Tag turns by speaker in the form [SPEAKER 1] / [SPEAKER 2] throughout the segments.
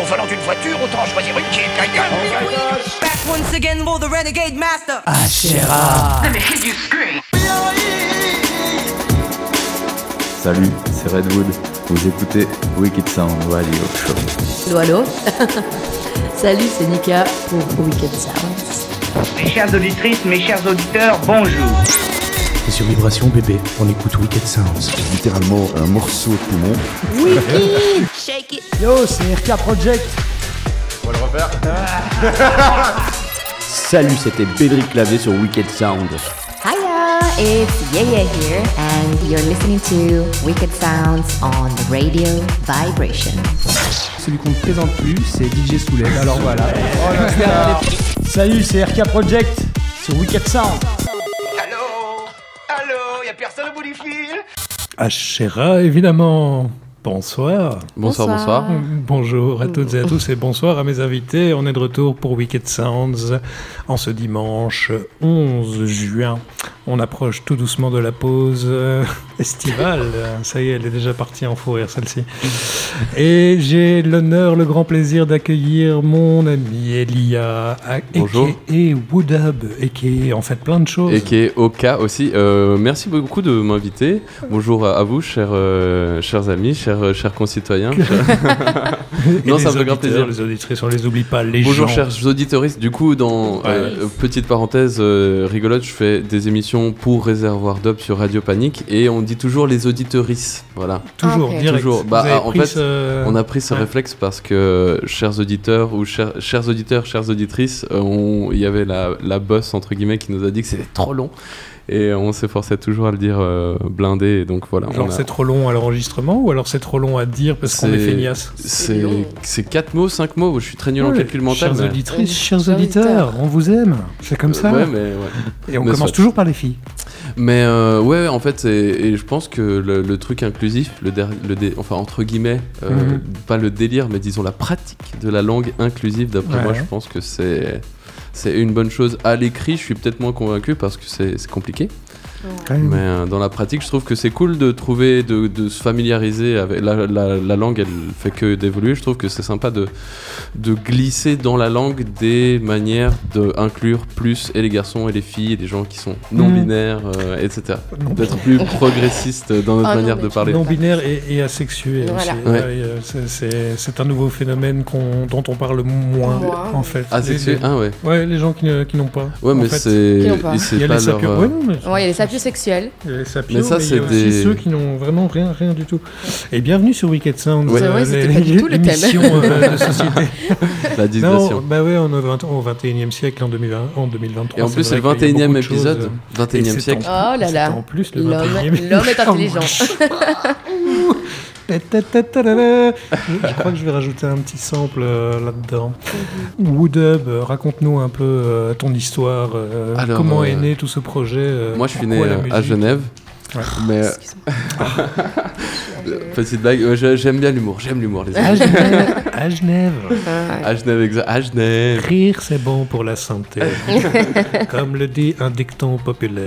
[SPEAKER 1] au volant d'une voiture, autant choisir une qui est ta gueule.
[SPEAKER 2] Back once again for the Renegade Master.
[SPEAKER 3] Ashera.
[SPEAKER 4] Salut, c'est Redwood. Vous écoutez Wicked Sound Radio Show.
[SPEAKER 5] Allô, allô? Salut, c'est Nika pour Weekend Sounds.
[SPEAKER 6] Mes chères auditrices, mes chers auditeurs, bonjour.
[SPEAKER 3] Et sur Vibration Bébé, on écoute Wicked Sounds.
[SPEAKER 7] littéralement un morceau de poumon.
[SPEAKER 5] Shake it.
[SPEAKER 3] Yo, c'est RK Project.
[SPEAKER 7] On va le refaire.
[SPEAKER 8] Salut, c'était Bédric Clavé sur Wicked Sound.
[SPEAKER 9] Hiya, it's Yaya here, and you're listening to Wicked Sounds on the radio vibration.
[SPEAKER 3] Celui qu'on ne présente plus, c'est DJ Souled. Alors voilà. Salut, c'est RK Project sur Wicked Sound.
[SPEAKER 1] Allô Y'a personne du fil
[SPEAKER 10] Ashera, évidemment. Bonsoir.
[SPEAKER 8] Bonsoir, bonsoir.
[SPEAKER 10] Bonjour à toutes et à tous et bonsoir à mes invités. On est de retour pour Wicked Sounds en ce dimanche 11 juin. On approche tout doucement de la pause euh, estivale. Ça y est, elle est déjà partie en fou rire celle-ci. Et j'ai l'honneur, le grand plaisir d'accueillir mon ami Elia,
[SPEAKER 8] Bonjour.
[SPEAKER 10] et Woodhub, et qui est en fait plein de choses.
[SPEAKER 8] Et qui est Oka aussi. Euh, merci beaucoup de m'inviter. Bonjour à vous, chers, euh, chers amis, chers, euh, chers concitoyens. Non, ça me fait grand
[SPEAKER 10] auditeurs,
[SPEAKER 8] plaisir.
[SPEAKER 10] Les auditrices, on les oublie pas. Les
[SPEAKER 8] Bonjour,
[SPEAKER 10] gens.
[SPEAKER 8] chers auditeuristes. Du coup, dans euh, petite parenthèse euh, rigolote, je fais des émissions pour Réservoir Dub sur Radio Panique et on dit toujours les auditeuristes. Voilà.
[SPEAKER 10] Toujours,
[SPEAKER 9] Ok.
[SPEAKER 10] direct.
[SPEAKER 8] Toujours. Bah,
[SPEAKER 10] avez
[SPEAKER 8] en fait,
[SPEAKER 10] ce-
[SPEAKER 8] On a pris ce
[SPEAKER 10] Ouais.
[SPEAKER 8] réflexe parce que, chers auditeurs ou chers, chers auditeurs, chères auditrices, euh, il y avait la, la boss, entre guillemets, qui nous a dit que c'était trop long. Et on s'efforçait toujours à le dire euh, blindé. Et donc voilà. on
[SPEAKER 10] Genre
[SPEAKER 8] a-
[SPEAKER 10] c'est trop long à l'enregistrement ou alors c'est trop long à dire parce qu'on est
[SPEAKER 8] C'est-
[SPEAKER 10] feignasse?
[SPEAKER 8] C'est
[SPEAKER 5] long.
[SPEAKER 8] c'est 4 mots, 5 mots. Je suis très nul en calcul mental.
[SPEAKER 10] Chers
[SPEAKER 8] mais-
[SPEAKER 10] auditrices,
[SPEAKER 5] Euh,
[SPEAKER 10] chers
[SPEAKER 5] chers
[SPEAKER 10] auditeurs,
[SPEAKER 5] auditeurs.
[SPEAKER 10] on vous aime. C'est comme ça.
[SPEAKER 8] Ouais, mais, ouais.
[SPEAKER 10] Et on
[SPEAKER 8] mais
[SPEAKER 10] commence
[SPEAKER 8] soit.
[SPEAKER 10] toujours par les filles.
[SPEAKER 8] Mais euh, ouais, en fait, et je pense que le, le truc inclusif, le, der- le dé- enfin entre guillemets, euh,
[SPEAKER 10] Mhm.
[SPEAKER 8] pas le délire, mais disons la pratique de la langue inclusive, d'après
[SPEAKER 10] Ouais.
[SPEAKER 8] moi, je pense que c'est c'est une bonne chose. À l'écrit, je suis peut-être moins convaincu parce que c'est c'est Mais euh, dans la pratique, je trouve que c'est cool de trouver, de, de se familiariser avec la, la- la langue. Elle fait que d'évoluer. Je trouve que c'est sympa de, de glisser dans la langue des manières d'inclure plus et les garçons et les filles et les gens qui sont non binaires, euh, etc.
[SPEAKER 10] Non-
[SPEAKER 8] D'être plus progressiste dans notre
[SPEAKER 5] Ah
[SPEAKER 8] manière de parler.
[SPEAKER 10] Non binaire et, et asexué
[SPEAKER 5] Voilà.
[SPEAKER 10] aussi.
[SPEAKER 8] Ouais.
[SPEAKER 10] Ouais, euh, c'est- un nouveau phénomène dont on parle moins
[SPEAKER 5] Moins.
[SPEAKER 10] en fait.
[SPEAKER 8] Asexué,
[SPEAKER 10] Les-
[SPEAKER 8] ah ouais.
[SPEAKER 10] Ouais, les gens qui n'ont pas.
[SPEAKER 8] Ouais, mais c'est
[SPEAKER 10] Il y a les
[SPEAKER 8] leur.
[SPEAKER 10] sapios.
[SPEAKER 8] euh,
[SPEAKER 10] Ouais, non, mais-
[SPEAKER 5] Ouais, il y a les sapiosexuels.
[SPEAKER 10] Sapios,
[SPEAKER 8] Mais ça,
[SPEAKER 10] a
[SPEAKER 8] c'est des-
[SPEAKER 10] ceux qui n'ont vraiment rien, rien du tout. Et bienvenue sur Wicked Sound.
[SPEAKER 8] Ouais.
[SPEAKER 10] Euh,
[SPEAKER 5] c'était
[SPEAKER 10] les-
[SPEAKER 5] pas du tout le thème.
[SPEAKER 10] l'émission, euh, de société.
[SPEAKER 8] La
[SPEAKER 10] Non,
[SPEAKER 8] digression.
[SPEAKER 10] bah ouais, on est au, 20 au 21e siècle en, 2020, en 2023.
[SPEAKER 8] Et en plus, c'est le
[SPEAKER 10] vrai qu'il y a
[SPEAKER 8] 21 e
[SPEAKER 10] beaucoup de choses,
[SPEAKER 8] épisode,
[SPEAKER 10] euh,
[SPEAKER 8] 21
[SPEAKER 10] et c'est
[SPEAKER 8] siècle.
[SPEAKER 10] en-
[SPEAKER 5] Oh là là.
[SPEAKER 10] En plus, 21e.
[SPEAKER 5] l'homme est intelligent.
[SPEAKER 10] Je crois que je vais rajouter un petit sample euh, là-dedans. Woodhub, euh, raconte-nous un peu euh, ton histoire. euh,
[SPEAKER 8] Alors,
[SPEAKER 10] comment
[SPEAKER 8] euh,
[SPEAKER 10] est né tout ce projet euh,
[SPEAKER 8] Moi, je suis né à Genève.
[SPEAKER 10] Ouais.
[SPEAKER 8] Mais petite blague, euh, je- j'aime bien l'humour, j'aime l'humour les
[SPEAKER 10] À
[SPEAKER 8] amis.
[SPEAKER 10] Genève. À Genève.
[SPEAKER 8] À Genève, exa- à Genève.
[SPEAKER 10] Rire, c'est bon pour la santé. Comme le dit un dicton populaire.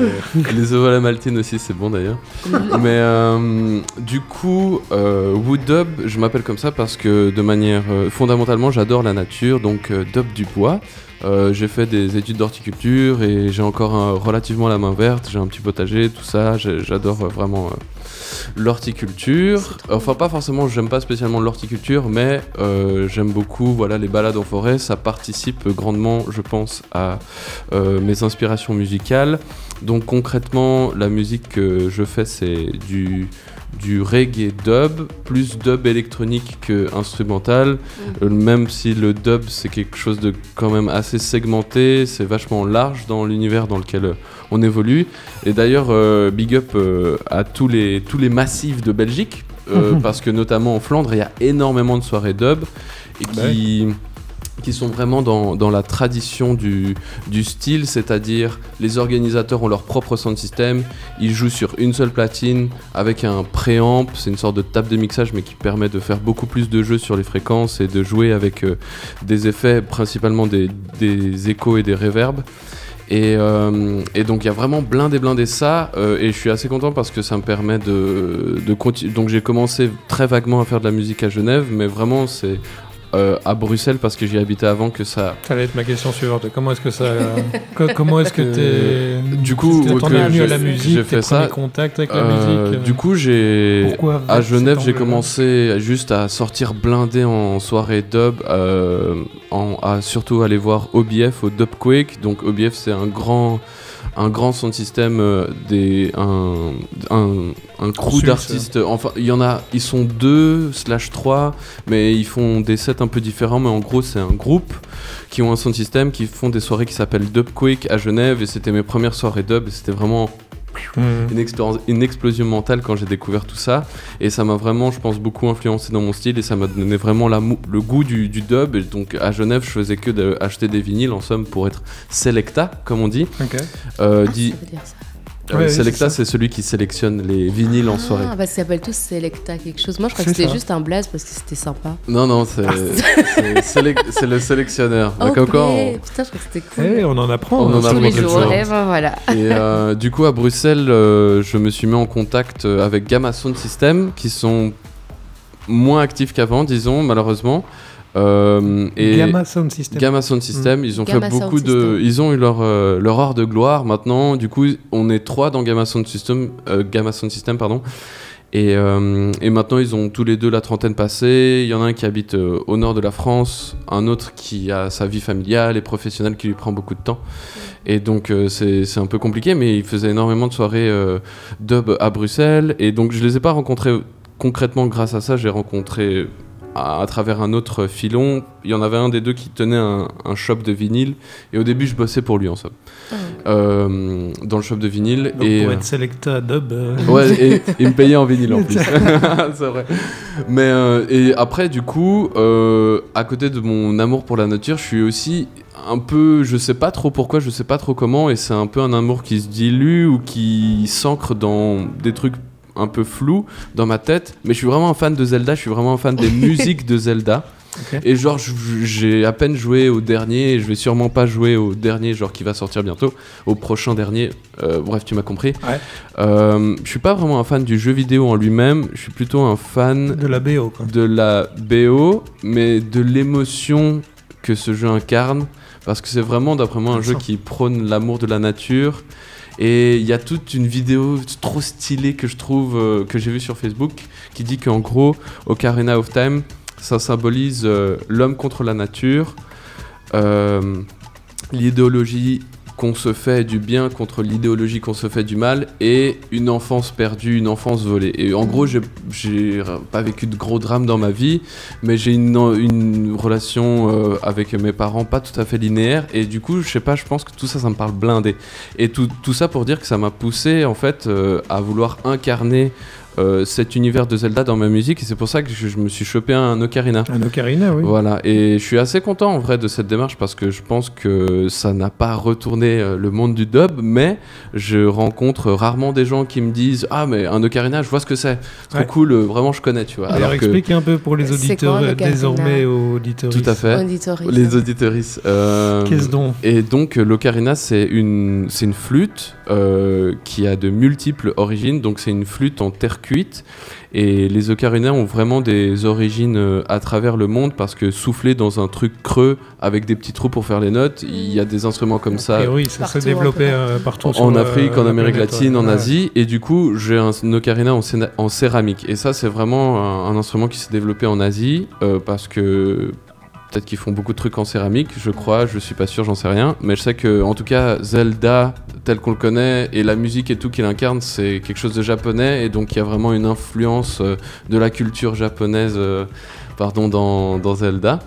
[SPEAKER 8] Les œufs à la maltine aussi, c'est bon d'ailleurs. Mais euh, du coup, euh, Wood Dub, je m'appelle comme ça parce que de manière euh, fondamentalement, j'adore la nature, donc euh, dub du bois. Euh, j'ai fait des études d'horticulture et j'ai encore un- relativement la main verte. J'ai un petit potager, tout ça. J'adore euh, vraiment euh, l'horticulture. Enfin, pas forcément, j'aime pas spécialement l'horticulture, mais euh, j'aime beaucoup voilà, les balades en forêt. Ça participe grandement, je pense, à euh, mes inspirations musicales. Donc concrètement, la musique que je fais, c'est du, du reggae dub, plus dub électronique que instrumental. Euh, même si le dub, c'est quelque chose de quand même assez segmenté, c'est vachement large dans l'univers dans lequel euh, on évolue. Et d'ailleurs, euh, big up euh, à tous les, tous les massifs de Belgique, parce que notamment en Flandre, il y a énormément de soirées dub et qui qui sont vraiment dans, dans la tradition du, du style, c'est-à-dire les organisateurs ont leur propre sound system, ils jouent sur une seule platine avec un préamp, c'est une sorte de table de mixage mais qui permet de faire beaucoup plus de jeux sur les fréquences et de jouer avec euh, des effets, principalement des, des échos et des réverbes. Et, euh, et donc il y a vraiment blindé blindé ça euh, et je suis assez content parce que ça me permet de, de continuer. Donc j'ai commencé très vaguement à faire de la musique à Genève mais vraiment c'est euh, à Bruxelles parce que j'y habitais avant que ça.
[SPEAKER 10] Ça allait être ma question suivante. Comment est-ce que ça. co- comment est-ce que
[SPEAKER 8] Euh,
[SPEAKER 10] t'es.
[SPEAKER 8] du coup, que
[SPEAKER 10] es venu à
[SPEAKER 8] j'ai-
[SPEAKER 10] la
[SPEAKER 8] j'ai
[SPEAKER 10] musique,
[SPEAKER 8] fait
[SPEAKER 10] tes
[SPEAKER 8] ça,
[SPEAKER 10] contacts avec la
[SPEAKER 8] Euh,
[SPEAKER 10] musique
[SPEAKER 8] Du coup, j'ai
[SPEAKER 10] Pourquoi
[SPEAKER 8] à Genève, j'ai commencé juste à sortir blindé en soirée dub, en, à surtout aller voir OBF au Dubquake. Donc OBF, c'est un grand un grand sound system euh, des un, un, un crew d'artistes enfin il y en a ils sont deux slash trois mais ils font des sets un peu différents mais en gros c'est un groupe qui ont un sound system qui font des soirées qui s'appellent Dubquake à Genève et c'était mes premières soirées dub et c'était vraiment. Une, expérience, une explosion mentale quand j'ai découvert tout ça. Et ça m'a vraiment, je pense, beaucoup influencé dans mon style et ça m'a donné vraiment l'amou- le goût du, du dub. Et donc à Genève, je faisais que d'acheter des vinyles en somme pour être selecta, comme on dit.
[SPEAKER 10] Ok.
[SPEAKER 8] Euh,
[SPEAKER 5] Ah,
[SPEAKER 8] dit-
[SPEAKER 5] ça veut dire ça.
[SPEAKER 8] Euh,
[SPEAKER 10] Ouais, oui,
[SPEAKER 8] selecta,
[SPEAKER 10] c'est
[SPEAKER 8] celui qui sélectionne les vinyles en soirée.
[SPEAKER 5] Ah, parce qu'ils s'appellent tous Selecta quelque chose. Moi, je crois que c'était juste un blaze parce que c'était sympa.
[SPEAKER 8] Non, non, c'est c'est le sélectionneur. Encore, on-
[SPEAKER 5] Putain, je crois que c'était cool.
[SPEAKER 10] Eh, on en apprend.
[SPEAKER 8] On
[SPEAKER 10] hein,
[SPEAKER 8] en
[SPEAKER 10] sur
[SPEAKER 8] apprend
[SPEAKER 5] Tous les
[SPEAKER 8] quelque
[SPEAKER 5] jours,
[SPEAKER 8] chose.
[SPEAKER 5] eh ben voilà.
[SPEAKER 8] Et euh, du coup, à Bruxelles, euh, je me suis mis en contact euh, avec Gamma Sound System, qui sont moins actifs qu'avant, disons, malheureusement. Euh, et
[SPEAKER 10] Gamma Sound System.
[SPEAKER 8] Gamma Sound System, ils ont
[SPEAKER 5] Gamma
[SPEAKER 8] fait
[SPEAKER 5] Sound
[SPEAKER 8] beaucoup de,
[SPEAKER 5] System.
[SPEAKER 8] ils ont eu leur euh, leur heure de gloire. Maintenant, du coup, on est trois dans Gamma Sound System, euh, Gamma Sound System, pardon. Et, euh, et maintenant, ils ont tous les deux la trentaine passée. Il y en a un qui habite euh, au nord de la France, un autre qui a sa vie familiale et professionnelle qui lui prend beaucoup de temps. Et donc, euh, c'est c'est un peu compliqué, mais il faisait énormément de soirées euh, dub à Bruxelles. Et donc, je les ai pas rencontrés concrètement grâce à ça. J'ai rencontré à, à travers un autre filon. Il y en avait un des deux qui tenait un, un shop de vinyle. Et au début, je bossais pour lui, en somme. Euh, dans le shop de vinyle.
[SPEAKER 10] Donc,
[SPEAKER 8] et,
[SPEAKER 10] pour
[SPEAKER 8] euh,
[SPEAKER 10] être Selecta Dub. euh,
[SPEAKER 8] Ouais, et il me payait en vinyle en plus. c'est vrai. Mais euh, et après, du coup, euh, à côté de mon amour pour la nature, je suis aussi un peu, je sais pas trop pourquoi, je sais pas trop comment, et c'est un peu un amour qui se dilue ou qui s'ancre dans des trucs un peu flous dans ma tête. Mais je suis vraiment un fan de Zelda, je suis vraiment un fan des musiques de Zelda. Et genre, j'ai à peine joué au dernier, et je vais sûrement pas jouer au dernier, genre qui va sortir bientôt, au prochain dernier. Euh, bref, tu m'as compris.
[SPEAKER 10] Ouais.
[SPEAKER 8] Euh, je suis pas vraiment un fan du jeu vidéo en lui-même, je suis plutôt un fan
[SPEAKER 10] De la BO, quoi.
[SPEAKER 8] de la BO, mais de l'émotion que ce jeu incarne, parce que c'est vraiment, d'après moi, un jeu qui prône l'amour de la nature. Et il y a toute une vidéo trop stylée que je trouve, euh, que j'ai vue sur Facebook, qui dit qu'en gros, Ocarina of Time, ça symbolise euh, l'homme contre la nature, euh, l'idéologie qu'on se fait du bien contre l'idéologie qu'on se fait du mal et une enfance perdue, une enfance volée. Et en gros, j'ai- pas vécu de gros drames dans ma vie, mais j'ai une, relation euh, avec mes parents pas tout à fait linéaire et du coup, je sais pas, je pense que tout ça, ça me parle blindé. Et tout, tout ça pour dire que ça m'a poussé en fait euh, à vouloir incarner euh, cet univers de Zelda dans ma musique et c'est pour ça que je, je me suis chopé un Ocarina.
[SPEAKER 10] Un Ocarina, oui.
[SPEAKER 8] Voilà, et je suis assez content en vrai de cette démarche parce que je pense que ça n'a pas retourné euh, le monde du dub, mais je rencontre rarement des gens qui me disent Ah, mais un ocarina, je vois ce que c'est. Trop
[SPEAKER 10] Ouais.
[SPEAKER 8] cool, euh, vraiment je connais, tu vois.
[SPEAKER 10] Alors,
[SPEAKER 8] que-
[SPEAKER 10] explique un peu pour les auditeurs,
[SPEAKER 5] quoi,
[SPEAKER 10] désormais auditeurs.
[SPEAKER 8] Tout à fait.
[SPEAKER 5] Auditories.
[SPEAKER 8] Les auditeuristes. euh,
[SPEAKER 10] Qu'est-ce donc?
[SPEAKER 8] Et donc, l'ocarina, c'est une, c'est une flûte euh, qui a de multiples origines. Donc, c'est une flûte en terre Et les ocarinas ont vraiment des origines euh, à travers le monde parce que souffler dans un truc creux avec des petits trous pour faire les notes, il y a des instruments comme ça
[SPEAKER 10] Et oui, ça s'est développé euh, partout. sur
[SPEAKER 8] en
[SPEAKER 10] la-
[SPEAKER 8] Afrique, en Amérique latine,
[SPEAKER 10] ouais.
[SPEAKER 8] en
[SPEAKER 10] Ouais.
[SPEAKER 8] Asie. Et du coup, j'ai un, un ocarina en, céramique. Et ça, c'est vraiment un, un instrument qui s'est développé en Asie euh, parce que peut-être qu'ils font beaucoup de trucs en céramique, je crois, je suis pas sûr, j'en sais rien. Mais je sais que, en tout cas, Zelda, tel qu'on le connaît, et la musique et tout qu'il incarne, c'est quelque chose de japonais. Et donc, il y a vraiment une influence euh, de la culture japonaise euh, pardon, dans, dans Zelda.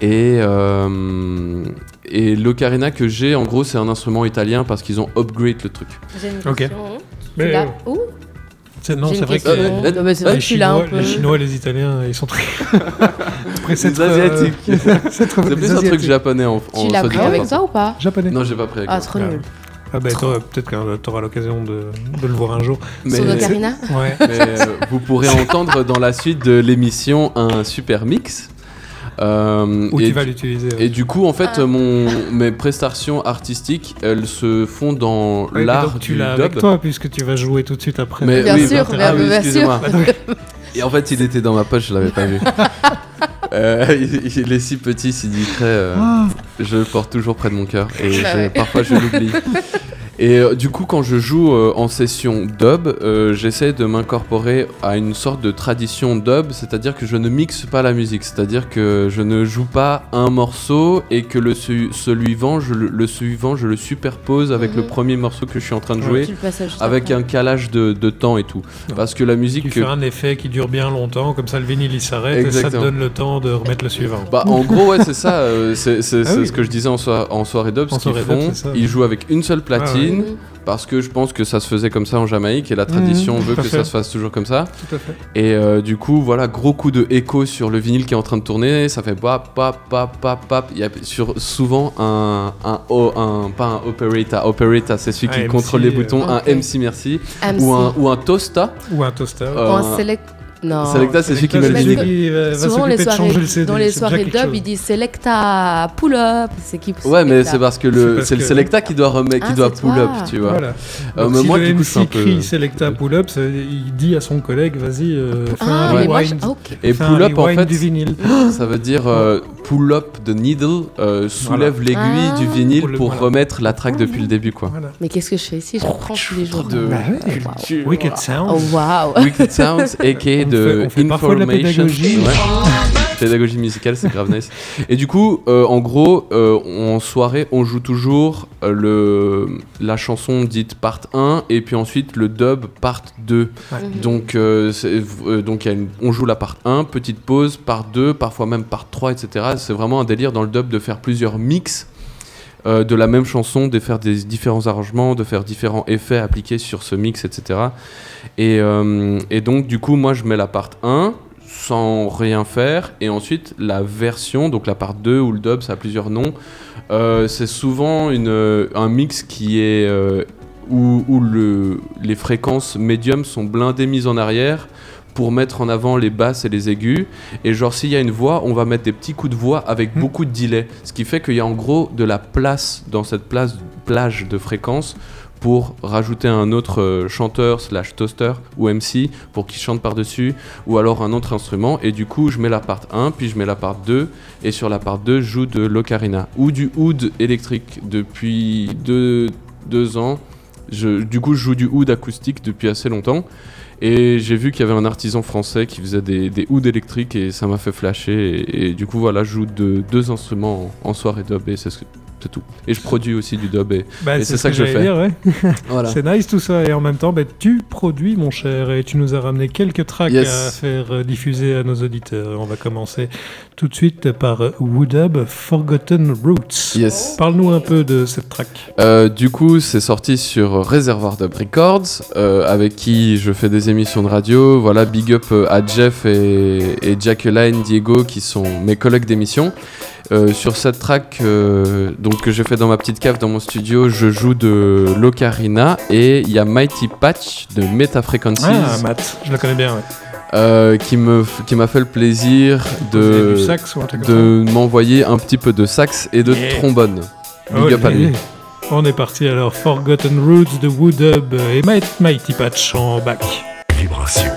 [SPEAKER 8] Et, euh, et l'ocarina que j'ai, en gros, c'est un instrument italien parce qu'ils ont upgrade le truc.
[SPEAKER 5] J'ai une
[SPEAKER 10] Ok.
[SPEAKER 5] question.
[SPEAKER 10] Mais, euh,
[SPEAKER 5] où?
[SPEAKER 10] Non, c'est vrai que
[SPEAKER 5] question.
[SPEAKER 8] Euh,
[SPEAKER 5] Non, mais c'est
[SPEAKER 10] les,
[SPEAKER 5] vrai que tu l'as un
[SPEAKER 10] Chinois,
[SPEAKER 5] peu.
[SPEAKER 10] les Chinois et les Italiens, ils sont très. très
[SPEAKER 8] Les Asiatiques. C'est plus un truc japonais en, en
[SPEAKER 5] Tu l'as pris avec toi ou pas
[SPEAKER 10] Japonais.
[SPEAKER 8] Non, j'ai pas pris avec
[SPEAKER 5] Ah, trop nul.
[SPEAKER 10] Ah bah, peut-être que tu auras l'occasion de, de le voir un jour.
[SPEAKER 8] Mais,
[SPEAKER 10] Ouais.
[SPEAKER 8] mais, euh, vous pourrez entendre dans la suite de l'émission un super mix. Euh,
[SPEAKER 10] tu vas l'utiliser.
[SPEAKER 8] et du coup, en fait,
[SPEAKER 5] Ah.
[SPEAKER 8] mon, mes prestations artistiques, elles se font dans l'art du
[SPEAKER 10] l'as
[SPEAKER 8] dub.
[SPEAKER 10] avec toi puisque tu vas jouer tout de suite après.
[SPEAKER 8] Mais
[SPEAKER 5] Bien
[SPEAKER 8] oui,
[SPEAKER 5] sûr,
[SPEAKER 8] ah
[SPEAKER 5] bien-
[SPEAKER 8] oui,
[SPEAKER 5] bien
[SPEAKER 8] excusez-moi.
[SPEAKER 10] sûr.
[SPEAKER 8] Et en fait, il était dans ma poche, je l'avais pas vu. Euh, il, il est si petit, si discret. euh,
[SPEAKER 3] Ah.
[SPEAKER 8] Je le porte toujours près de mon cœur et
[SPEAKER 9] Bah ouais.
[SPEAKER 8] parfois je l'oublie. Et euh, du coup, quand je joue euh, en session dub, euh, j'essaie de m'incorporer à une sorte de tradition dub, c'est-à-dire que je ne mixe pas la musique, c'est-à-dire que je ne joue pas un morceau et que le, su- suivant, je le, le suivant, je le superpose avec le
[SPEAKER 9] Mhm.
[SPEAKER 8] premier morceau que je suis en train de jouer, avec un calage de, de temps et tout. Parce que la musique...
[SPEAKER 10] Tu fais un effet qui dure bien longtemps, comme ça le vinyle il s'arrête et ça te donne le temps de remettre le suivant.
[SPEAKER 8] Bah, en gros, ouais, c'est ça. c'est
[SPEAKER 10] Ah oui.
[SPEAKER 8] ce que je disais en, soi- en soirée dub.
[SPEAKER 10] En
[SPEAKER 8] Ce qu'ils
[SPEAKER 10] dub,
[SPEAKER 8] font, ils jouent avec une seule platine. Parce que je pense que ça se faisait comme ça en Jamaïque et la tradition
[SPEAKER 10] Mhm,
[SPEAKER 8] veut
[SPEAKER 10] tout à
[SPEAKER 8] que
[SPEAKER 10] fait.
[SPEAKER 8] ça se fasse toujours comme ça.
[SPEAKER 10] Tout à fait.
[SPEAKER 8] Et euh, du coup, voilà, gros coup de écho sur le vinyle qui est en train de tourner. Ça fait pap, pap, pap, pap, pap. Il y a sur, souvent un, un, o- un- pas un operator. Operator, c'est celui
[SPEAKER 10] Un
[SPEAKER 8] qui
[SPEAKER 10] MC,
[SPEAKER 8] contrôle les
[SPEAKER 10] euh,
[SPEAKER 8] boutons.
[SPEAKER 9] ok.
[SPEAKER 8] Un MC, merci.
[SPEAKER 9] MC.
[SPEAKER 8] Ou un, ou un toasta.
[SPEAKER 10] Ou un toaster.
[SPEAKER 8] Euh,
[SPEAKER 9] Ou
[SPEAKER 8] un-
[SPEAKER 9] un select. Non.
[SPEAKER 8] Selecta, c'est celui qui met le
[SPEAKER 10] C'est
[SPEAKER 8] vinyle.
[SPEAKER 9] Souvent, les
[SPEAKER 10] de
[SPEAKER 9] soirées,
[SPEAKER 10] changer le CD.
[SPEAKER 9] dans les
[SPEAKER 10] c'est
[SPEAKER 9] soirées dub, ils disent Selecta pull up. C'est qui
[SPEAKER 8] Ouais, mais c'est parce que
[SPEAKER 10] C'est
[SPEAKER 8] le c'est Selecta qui doit remettre, qui
[SPEAKER 9] Ah,
[SPEAKER 8] doit
[SPEAKER 9] c'est
[SPEAKER 8] pull up, tu vois. Euh, mais moi, du coup, suis un peu.
[SPEAKER 10] crie Selecta pull-up, ça- il dit à son collègue, vas-y,
[SPEAKER 9] Ah, ah.
[SPEAKER 8] Et pull up, en fait,
[SPEAKER 10] du vinyle.
[SPEAKER 8] Ça veut dire euh, pull up the needle, euh, soulève l'aiguille
[SPEAKER 9] Ah.
[SPEAKER 8] du vinyle
[SPEAKER 10] Pour
[SPEAKER 8] remettre la track depuis le début, quoi.
[SPEAKER 9] Mais qu'est-ce que je fais ici? Je prends tous les jours.
[SPEAKER 8] De
[SPEAKER 10] Bah. Wicked Sound.
[SPEAKER 9] Oh
[SPEAKER 8] Wicked Sounds, aka
[SPEAKER 10] On fait-
[SPEAKER 8] de
[SPEAKER 10] on fait parfois de la
[SPEAKER 8] information.
[SPEAKER 10] pédagogie.
[SPEAKER 8] Ouais. pédagogie musicale, c'est grave nice. Et du coup, euh, en gros, euh, en soirée, on joue toujours euh, le, la chanson dite part 1 et puis ensuite le dub part 2.
[SPEAKER 10] Ouais.
[SPEAKER 8] Donc, euh, euh, donc il y a une- on joue la part 1, petite pause, part 2, parfois même part 3, etc. C'est vraiment un délire dans le dub de faire plusieurs mix euh, de la même chanson, de faire des différents arrangements, de faire différents effets appliqués sur ce mix, etc. Et, euh, et donc, du coup, moi, je mets la part 1 sans rien faire, et ensuite la version, donc la part 2 ou le dub, ça a plusieurs noms. Euh, c'est souvent un mix qui est où, où le, les fréquences médium sont blindées mises en arrière pour mettre en avant les basses et les aigus. Et genre, s'il y a une voix, on va mettre des petits coups de voix avec
[SPEAKER 10] Mhm.
[SPEAKER 8] beaucoup de delay. Ce qui fait qu'il y a en gros de la place dans cette place, plage de fréquences pour rajouter un autre euh, chanteur slash toaster ou MC pour qu'il chante par-dessus ou alors un autre instrument et du coup je mets la part 1 puis je mets la part 2 et sur la part 2 je joue de l'ocarina ou du oud électrique depuis deux, deux ans je, du coup je joue du oud acoustique depuis assez longtemps et j'ai vu qu'il y avait un artisan français qui faisait des, des ouds électriques et ça m'a fait flasher et, et du coup voilà je joue de deux instruments en, en soirée dub et c'est ce que- c'est tout et je produis aussi du dub et,
[SPEAKER 10] Bah,
[SPEAKER 8] et c'est ça que je fais
[SPEAKER 10] dire, ouais.
[SPEAKER 8] voilà
[SPEAKER 10] C'est nice tout ça. Et en même temps, bah, tu produis, mon cher, et tu nous as ramené quelques tracks
[SPEAKER 8] Yes.
[SPEAKER 10] à faire diffuser à nos auditeurs. On va commencer tout de suite par euh, Woodub Forgotten Roots.
[SPEAKER 8] yes
[SPEAKER 10] Parle-nous un peu de cette track.
[SPEAKER 8] Euh, du coup, c'est sorti sur Réservoir Dub Records, euh, avec qui je fais des émissions de radio. Voilà, big up à Jeff et, et Jacqueline, Diego, qui sont mes collègues d'émission. Euh, sur cette track donc, que j'ai fait dans ma petite cave dans mon studio, je joue de l'ocarina et il y a Mighty Patch de Meta Frequencies
[SPEAKER 10] Ah, Matt, je le connais bien. Ouais.
[SPEAKER 8] Euh, qui me f- qui m'a fait le plaisir de,
[SPEAKER 10] sax
[SPEAKER 8] de m'envoyer un petit peu de sax et de
[SPEAKER 10] Yeah.
[SPEAKER 8] trombone.
[SPEAKER 10] ça.
[SPEAKER 8] Big up à lui.
[SPEAKER 10] On est parti alors. Forgotten Roots de Woodub et Might- Mighty Patch en back.
[SPEAKER 11] Vibration.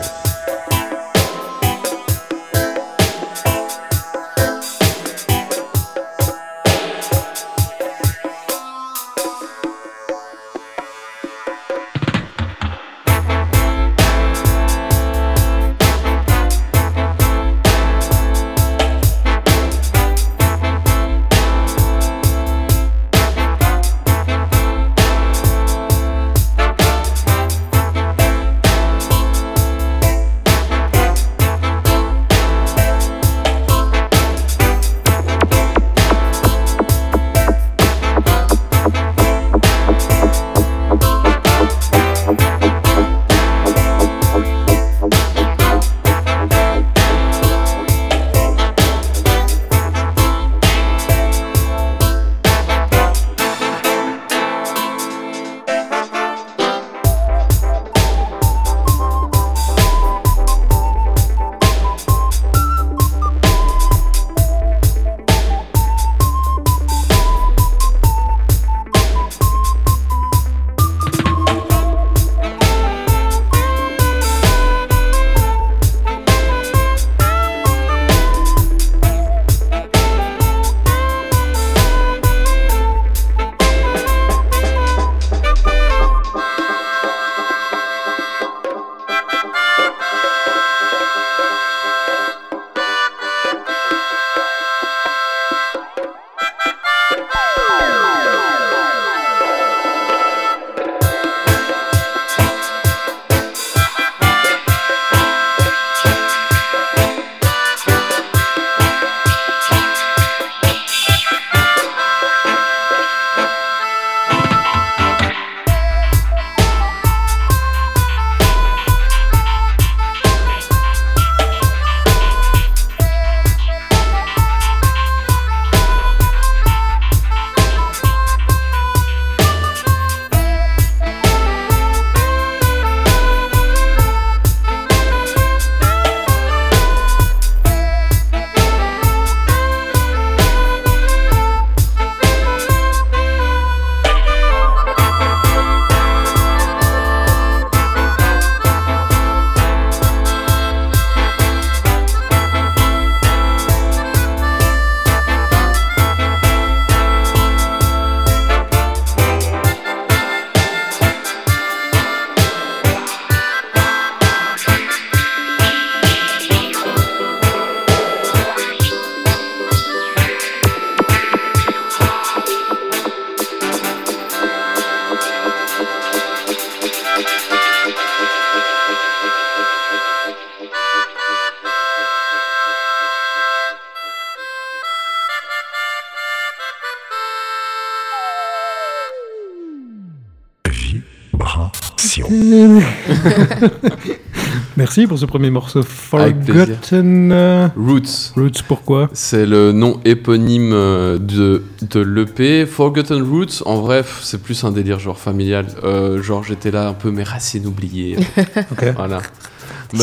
[SPEAKER 10] Merci pour ce premier morceau. Forgotten
[SPEAKER 8] Roots.
[SPEAKER 10] Roots, pourquoi?
[SPEAKER 8] C'est le nom éponyme de, de l'EP. Forgotten Roots, en vrai, c'est plus un délire genre familial. Euh, genre, j'étais là un peu mes racines oubliées.
[SPEAKER 10] Ok.
[SPEAKER 8] voilà.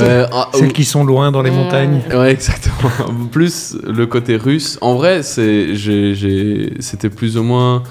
[SPEAKER 8] Ah,
[SPEAKER 10] Celles qui sont loin dans les montagnes.
[SPEAKER 8] Ouais, exactement. plus le côté russe. En vrai, c'est, j'ai, j'ai- c'était plus ou moins.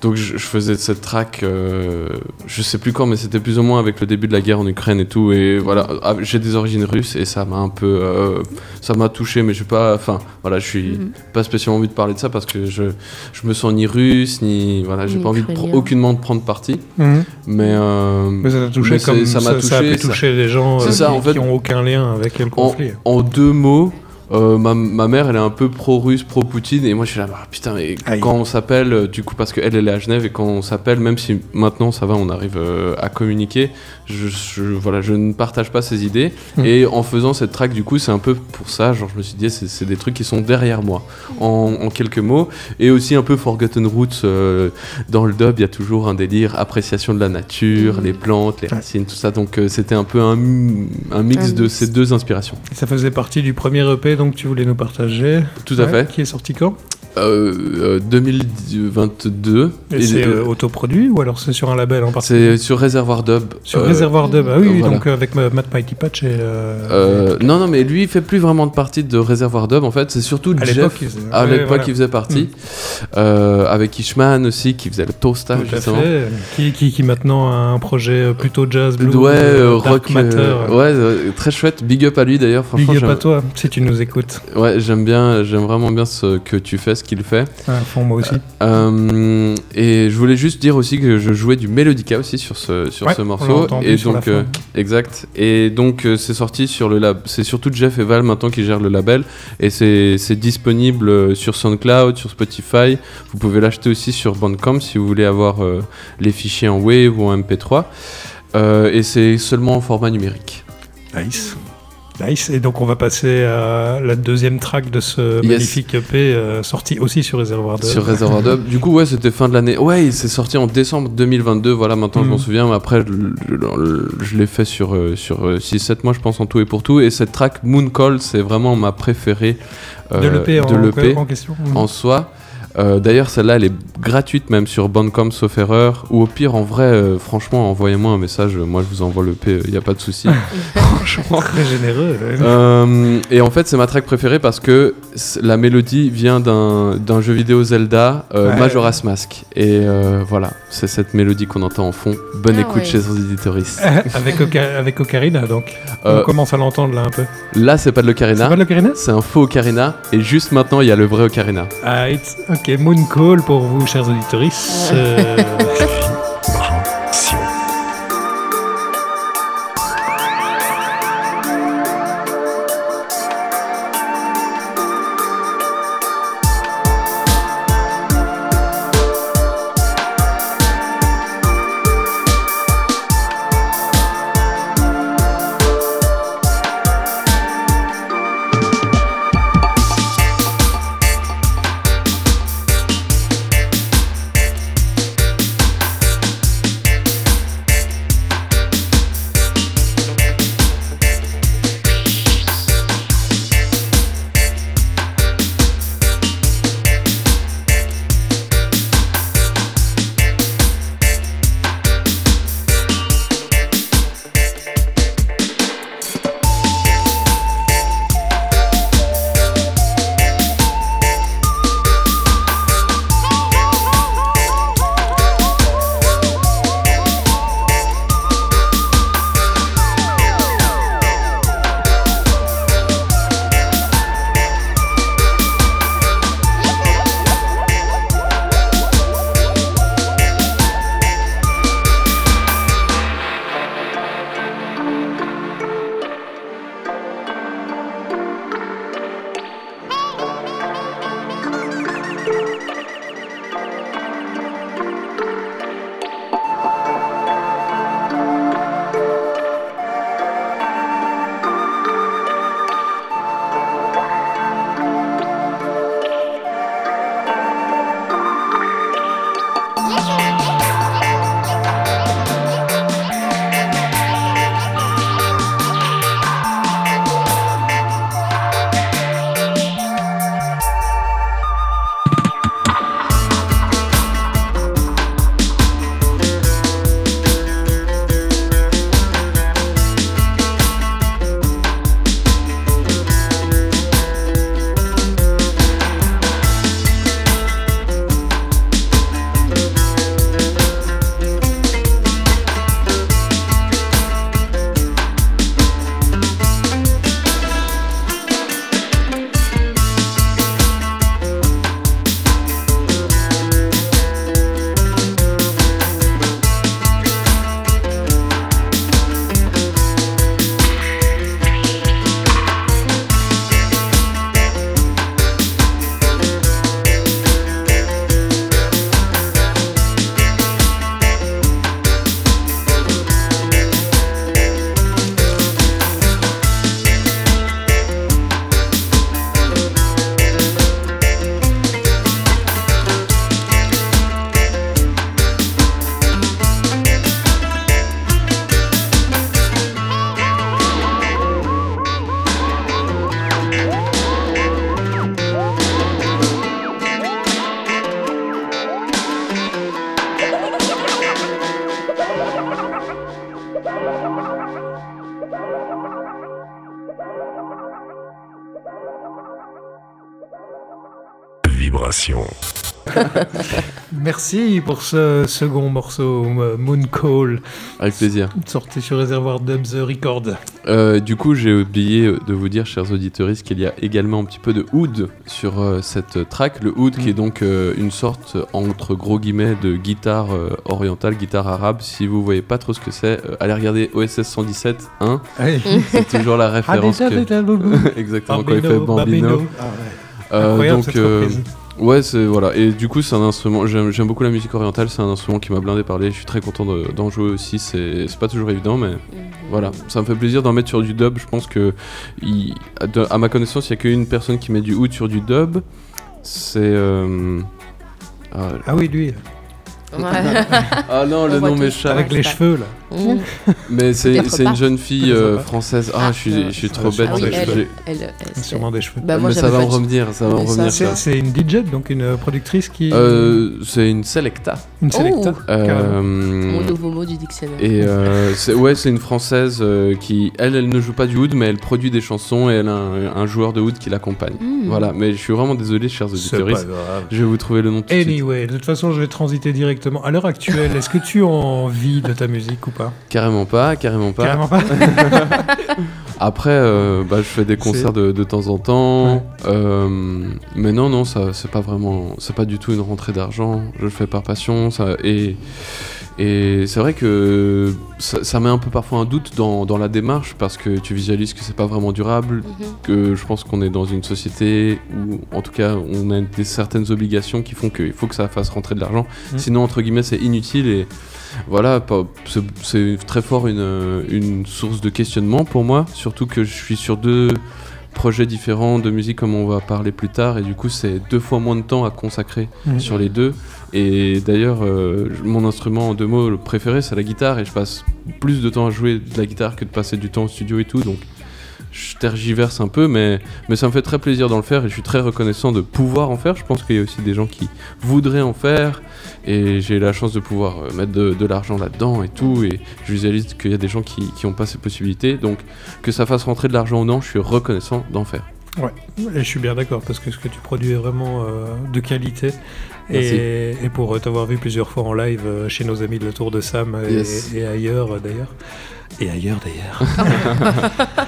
[SPEAKER 8] Donc, je, je faisais cette track, euh, je sais plus quand, mais c'était plus ou moins avec le début de la guerre en Ukraine et tout. Et voilà, ah, j'ai des origines russes et ça m'a un peu. euh, ça m'a touché, mais je suis pas. Enfin, voilà, je suis
[SPEAKER 5] Mhm.
[SPEAKER 8] pas spécialement envie de parler de ça parce que je, je me sens ni russe, ni. Voilà, j'ai
[SPEAKER 5] Ni
[SPEAKER 8] pas envie de aucunement de prendre parti.
[SPEAKER 10] Mhm.
[SPEAKER 8] Mais. euh,
[SPEAKER 10] Mais ça t'a touché comme
[SPEAKER 8] ça m'a
[SPEAKER 10] ça, ça a
[SPEAKER 8] touché,
[SPEAKER 10] pu
[SPEAKER 8] ça-
[SPEAKER 10] toucher les gens euh,
[SPEAKER 8] ça,
[SPEAKER 10] qui,
[SPEAKER 8] en fait.
[SPEAKER 10] qui ont aucun lien avec le
[SPEAKER 8] en,
[SPEAKER 10] conflit.
[SPEAKER 8] en deux mots, euh, ma, ma mère elle est un peu pro-russe, pro-Poutine et moi je suis là, bah, putain, mais
[SPEAKER 10] Aïe.
[SPEAKER 8] quand on s'appelle, euh, du coup, parce qu'elle elle est à Genève et quand on s'appelle, même si maintenant ça va, on arrive euh, à communiquer, je, je- voilà, je ne partage pas ses idées
[SPEAKER 10] Mm.
[SPEAKER 8] et en faisant cette track, du coup, c'est un peu pour ça, genre je me suis dit, c'est c'est des trucs qui sont derrière moi en, en quelques mots et aussi un peu Forgotten Roots euh, dans le dub, il y a toujours un délire, appréciation de la nature,
[SPEAKER 5] Mm.
[SPEAKER 8] les plantes, les racines, tout ça, donc euh, c'était un peu un, un mix
[SPEAKER 5] Un
[SPEAKER 8] de
[SPEAKER 5] mix.
[SPEAKER 8] ces deux inspirations.
[SPEAKER 10] Ça faisait partie du premier EP donc tu voulais nous partager.
[SPEAKER 8] Tout à
[SPEAKER 10] Ouais,
[SPEAKER 8] fait.
[SPEAKER 10] Qui est sorti quand?
[SPEAKER 8] Euh, euh, 2022.
[SPEAKER 10] Et
[SPEAKER 8] Et,
[SPEAKER 10] c'est
[SPEAKER 8] euh,
[SPEAKER 10] euh, autoproduit ou alors c'est sur un label en particulier
[SPEAKER 8] c'est sur Réservoir Dub.
[SPEAKER 10] Sur
[SPEAKER 8] Euh,
[SPEAKER 10] Réservoir Dub, ah oui,
[SPEAKER 8] voilà.
[SPEAKER 10] donc euh, avec ma- Matt Mighty Patch et. euh,
[SPEAKER 8] euh, non, non, mais lui, il fait plus vraiment de partie de Réservoir Dub. En fait, c'est surtout
[SPEAKER 10] À
[SPEAKER 8] Jeff.
[SPEAKER 10] faisait-
[SPEAKER 8] à l'époque,
[SPEAKER 10] voilà.
[SPEAKER 8] il faisait partie. Euh, avec Ishman aussi, qui faisait le
[SPEAKER 10] à
[SPEAKER 8] justement.
[SPEAKER 10] fait. Qui, qui, qui maintenant a un projet euh, plutôt jazz, blues,
[SPEAKER 8] ouais,
[SPEAKER 10] euh,
[SPEAKER 8] euh, rock.
[SPEAKER 10] matter.
[SPEAKER 8] euh, ouais, euh, très chouette. Big up à lui d'ailleurs.
[SPEAKER 10] Big up à toi si tu nous écoutes.
[SPEAKER 8] Ouais, j'aime bien, j'aime vraiment bien ce que tu fais, ce qu'il fait.
[SPEAKER 10] À fond, moi aussi.
[SPEAKER 8] Euh, et je voulais juste dire aussi que je jouais du Melodica aussi sur ce, sur
[SPEAKER 10] Ouais,
[SPEAKER 8] ce morceau. Et
[SPEAKER 10] sur la
[SPEAKER 8] donc, euh, exact. Et donc, euh, c'est sorti sur le lab. C'est surtout Jeff et Val maintenant qui gèrent le label. Et c'est c'est disponible euh, sur SoundCloud, sur Spotify. Vous pouvez l'acheter aussi sur Bandcamp si vous voulez avoir euh, les fichiers en Wave ou en MP3. Euh, et c'est seulement en format numérique.
[SPEAKER 10] Nice. Nice. Et donc on va passer à la deuxième track de ce
[SPEAKER 8] Yes.
[SPEAKER 10] magnifique EP euh, sorti aussi sur Réservoir Dub.
[SPEAKER 8] Sur Reservoir Dub. Du coup, ouais, c'était fin de l'année. Ouais, c'est sorti en décembre 2022. Voilà, maintenant je m'en souviens. Mais après, je, je- je l'ai fait sur, euh, sur 6-7 mois, je pense, en tout et pour tout. Et cette track, Moon Call, c'est vraiment ma préférée euh,
[SPEAKER 10] de l'EP en,
[SPEAKER 8] de l'EP
[SPEAKER 10] en question.
[SPEAKER 8] en soi. Euh, D'ailleurs, celle-là, elle est gratuite même sur Bandcamp, sauf erreur. Ou au pire, en vrai, euh, franchement, envoyez-moi un message. Moi, je vous envoie l'EP, il n'y a pas de souci. franchement.
[SPEAKER 10] Très généreux.
[SPEAKER 8] Euh, et en fait, c'est ma track préférée parce que la mélodie vient d'un jeu vidéo Zelda, euh,
[SPEAKER 10] Ouais.
[SPEAKER 8] Majora's Mask. Et euh, voilà, c'est cette mélodie qu'on entend en fond. Bonne
[SPEAKER 5] Ah
[SPEAKER 8] écoute
[SPEAKER 5] ouais.
[SPEAKER 8] chez les éditoristes.
[SPEAKER 10] avec, Oca- avec Ocarina donc.
[SPEAKER 8] Euh,
[SPEAKER 10] On commence à l'entendre là un peu.
[SPEAKER 8] là, c'est pas de
[SPEAKER 10] C'est
[SPEAKER 8] l'ocarina,
[SPEAKER 10] pas de l'Ocarina?
[SPEAKER 8] C'est un faux ocarina. Et juste maintenant, il y a le vrai ocarina.
[SPEAKER 10] Ah, it's- ok, Moon Call pour vous, chers auditeurs. Euh, Merci pour ce second morceau, euh, Moon Call.
[SPEAKER 8] Avec plaisir.
[SPEAKER 10] Sorti sur Réservoir Dubs Record.
[SPEAKER 8] Euh, du coup, j'ai oublié de vous dire, chers auditeurs, qu'il y a également un petit peu de oud sur euh, cette track. Le oud, qui est donc euh, une sorte, entre gros guillemets, de guitare orientale, guitare arabe. Si vous voyez pas trop ce que c'est, allez regarder OSS 117 1.
[SPEAKER 10] Oui.
[SPEAKER 8] C'est toujours la référence.
[SPEAKER 10] Ah,
[SPEAKER 8] que-
[SPEAKER 10] déjà, déjà,
[SPEAKER 8] Exactement, quand il fait
[SPEAKER 10] Bambino,
[SPEAKER 8] Bambino.
[SPEAKER 10] Bambino. Ah ouais.
[SPEAKER 8] Euh, donc. Ouais, c'est voilà. Et du coup, c'est un instrument. J'aime j'aime beaucoup la musique orientale. C'est un instrument qui m'a blindé parler. Je suis très content de- d'en jouer aussi. C'est c'est pas toujours évident, mais voilà. Ça me fait plaisir d'en mettre sur du dub. Je pense que, il- de- à ma connaissance, il y a qu'une personne qui met du oud sur du dub. C'est. euh, Ah,
[SPEAKER 10] Ah oui, lui.
[SPEAKER 8] Ah non, le nom m'échappe.
[SPEAKER 10] Avec les cheveux, là.
[SPEAKER 5] Mmh.
[SPEAKER 8] Mais c'est une jeune fille euh, française. Ah,
[SPEAKER 5] Ah,
[SPEAKER 8] je suis,
[SPEAKER 5] euh,
[SPEAKER 8] je suis
[SPEAKER 10] ah,
[SPEAKER 8] trop bête.
[SPEAKER 5] Ah oui, elle, elle, elle, c'est-
[SPEAKER 10] Sûrement des cheveux.
[SPEAKER 5] Bah, moi,
[SPEAKER 8] mais ça va me revenir. Ça va.
[SPEAKER 10] C'est
[SPEAKER 8] ça.
[SPEAKER 10] c'est une DJ, donc une productrice qui.
[SPEAKER 8] Euh, c'est une selecta.
[SPEAKER 10] une selecta.
[SPEAKER 5] Oh.
[SPEAKER 8] Euh,
[SPEAKER 5] Mon nouveau mot du dictionnaire.
[SPEAKER 8] Et euh, c'est ouais, c'est une française euh, qui, elle, elle ne joue pas du oud, mais elle produit des chansons et elle a un, un joueur de oud qui l'accompagne.
[SPEAKER 5] Mm.
[SPEAKER 8] Voilà, mais je suis vraiment désolé, chers auditeurs. Je vais vous trouver le nom tout de suite.
[SPEAKER 10] Anyway, de toute façon, je vais transiter directement. À l'heure actuelle, est-ce que tu en vis de ta musique ou pas?
[SPEAKER 8] Carrément pas, carrément pas.
[SPEAKER 10] Carrément pas.
[SPEAKER 8] Après, euh, bah, je fais des concerts de, de temps en temps.
[SPEAKER 10] Ouais.
[SPEAKER 8] euh, mais non, non, ça, c'est pas vraiment, c'est pas du tout une rentrée d'argent. Je le fais par passion. Ça, et et c'est vrai que ça, ça met un peu parfois un doute dans, dans la démarche parce que tu visualises que c'est pas vraiment durable.
[SPEAKER 5] Mhm.
[SPEAKER 8] Que je pense qu'on est dans une société où, en tout cas, on a des certaines obligations qui font qu'il faut que ça fasse rentrer de l'argent.
[SPEAKER 10] Mhm.
[SPEAKER 8] Sinon, entre guillemets, c'est inutile et voilà, c'est- très fort une, une source de questionnement pour moi, surtout que je suis sur deux projets différents de musique comme on va parler plus tard et du coup c'est deux fois moins de temps à consacrer sur les deux et d'ailleurs euh, mon instrument en deux mots préféré c'est la guitare et je passe plus de temps à jouer de la guitare que de passer du temps au studio et tout donc je tergiverse un peu mais, mais ça me fait très plaisir d'en le faire et je suis très reconnaissant de pouvoir en faire je pense qu'il y a aussi des gens qui voudraient en faire et j'ai la chance de pouvoir euh, mettre de, de l'argent là-dedans et tout et je visualise qu'il y a des gens qui n'ont pas ces possibilités donc que ça fasse rentrer de l'argent ou non je suis reconnaissant d'en faire
[SPEAKER 10] Ouais, et je suis bien d'accord parce que ce que tu produis est vraiment euh, de qualité. Et, et pour euh, t'avoir vu plusieurs fois en live euh, chez nos amis de la Tour de Sam et,
[SPEAKER 8] Yes.
[SPEAKER 10] et ailleurs euh, d'ailleurs. Et ailleurs d'ailleurs.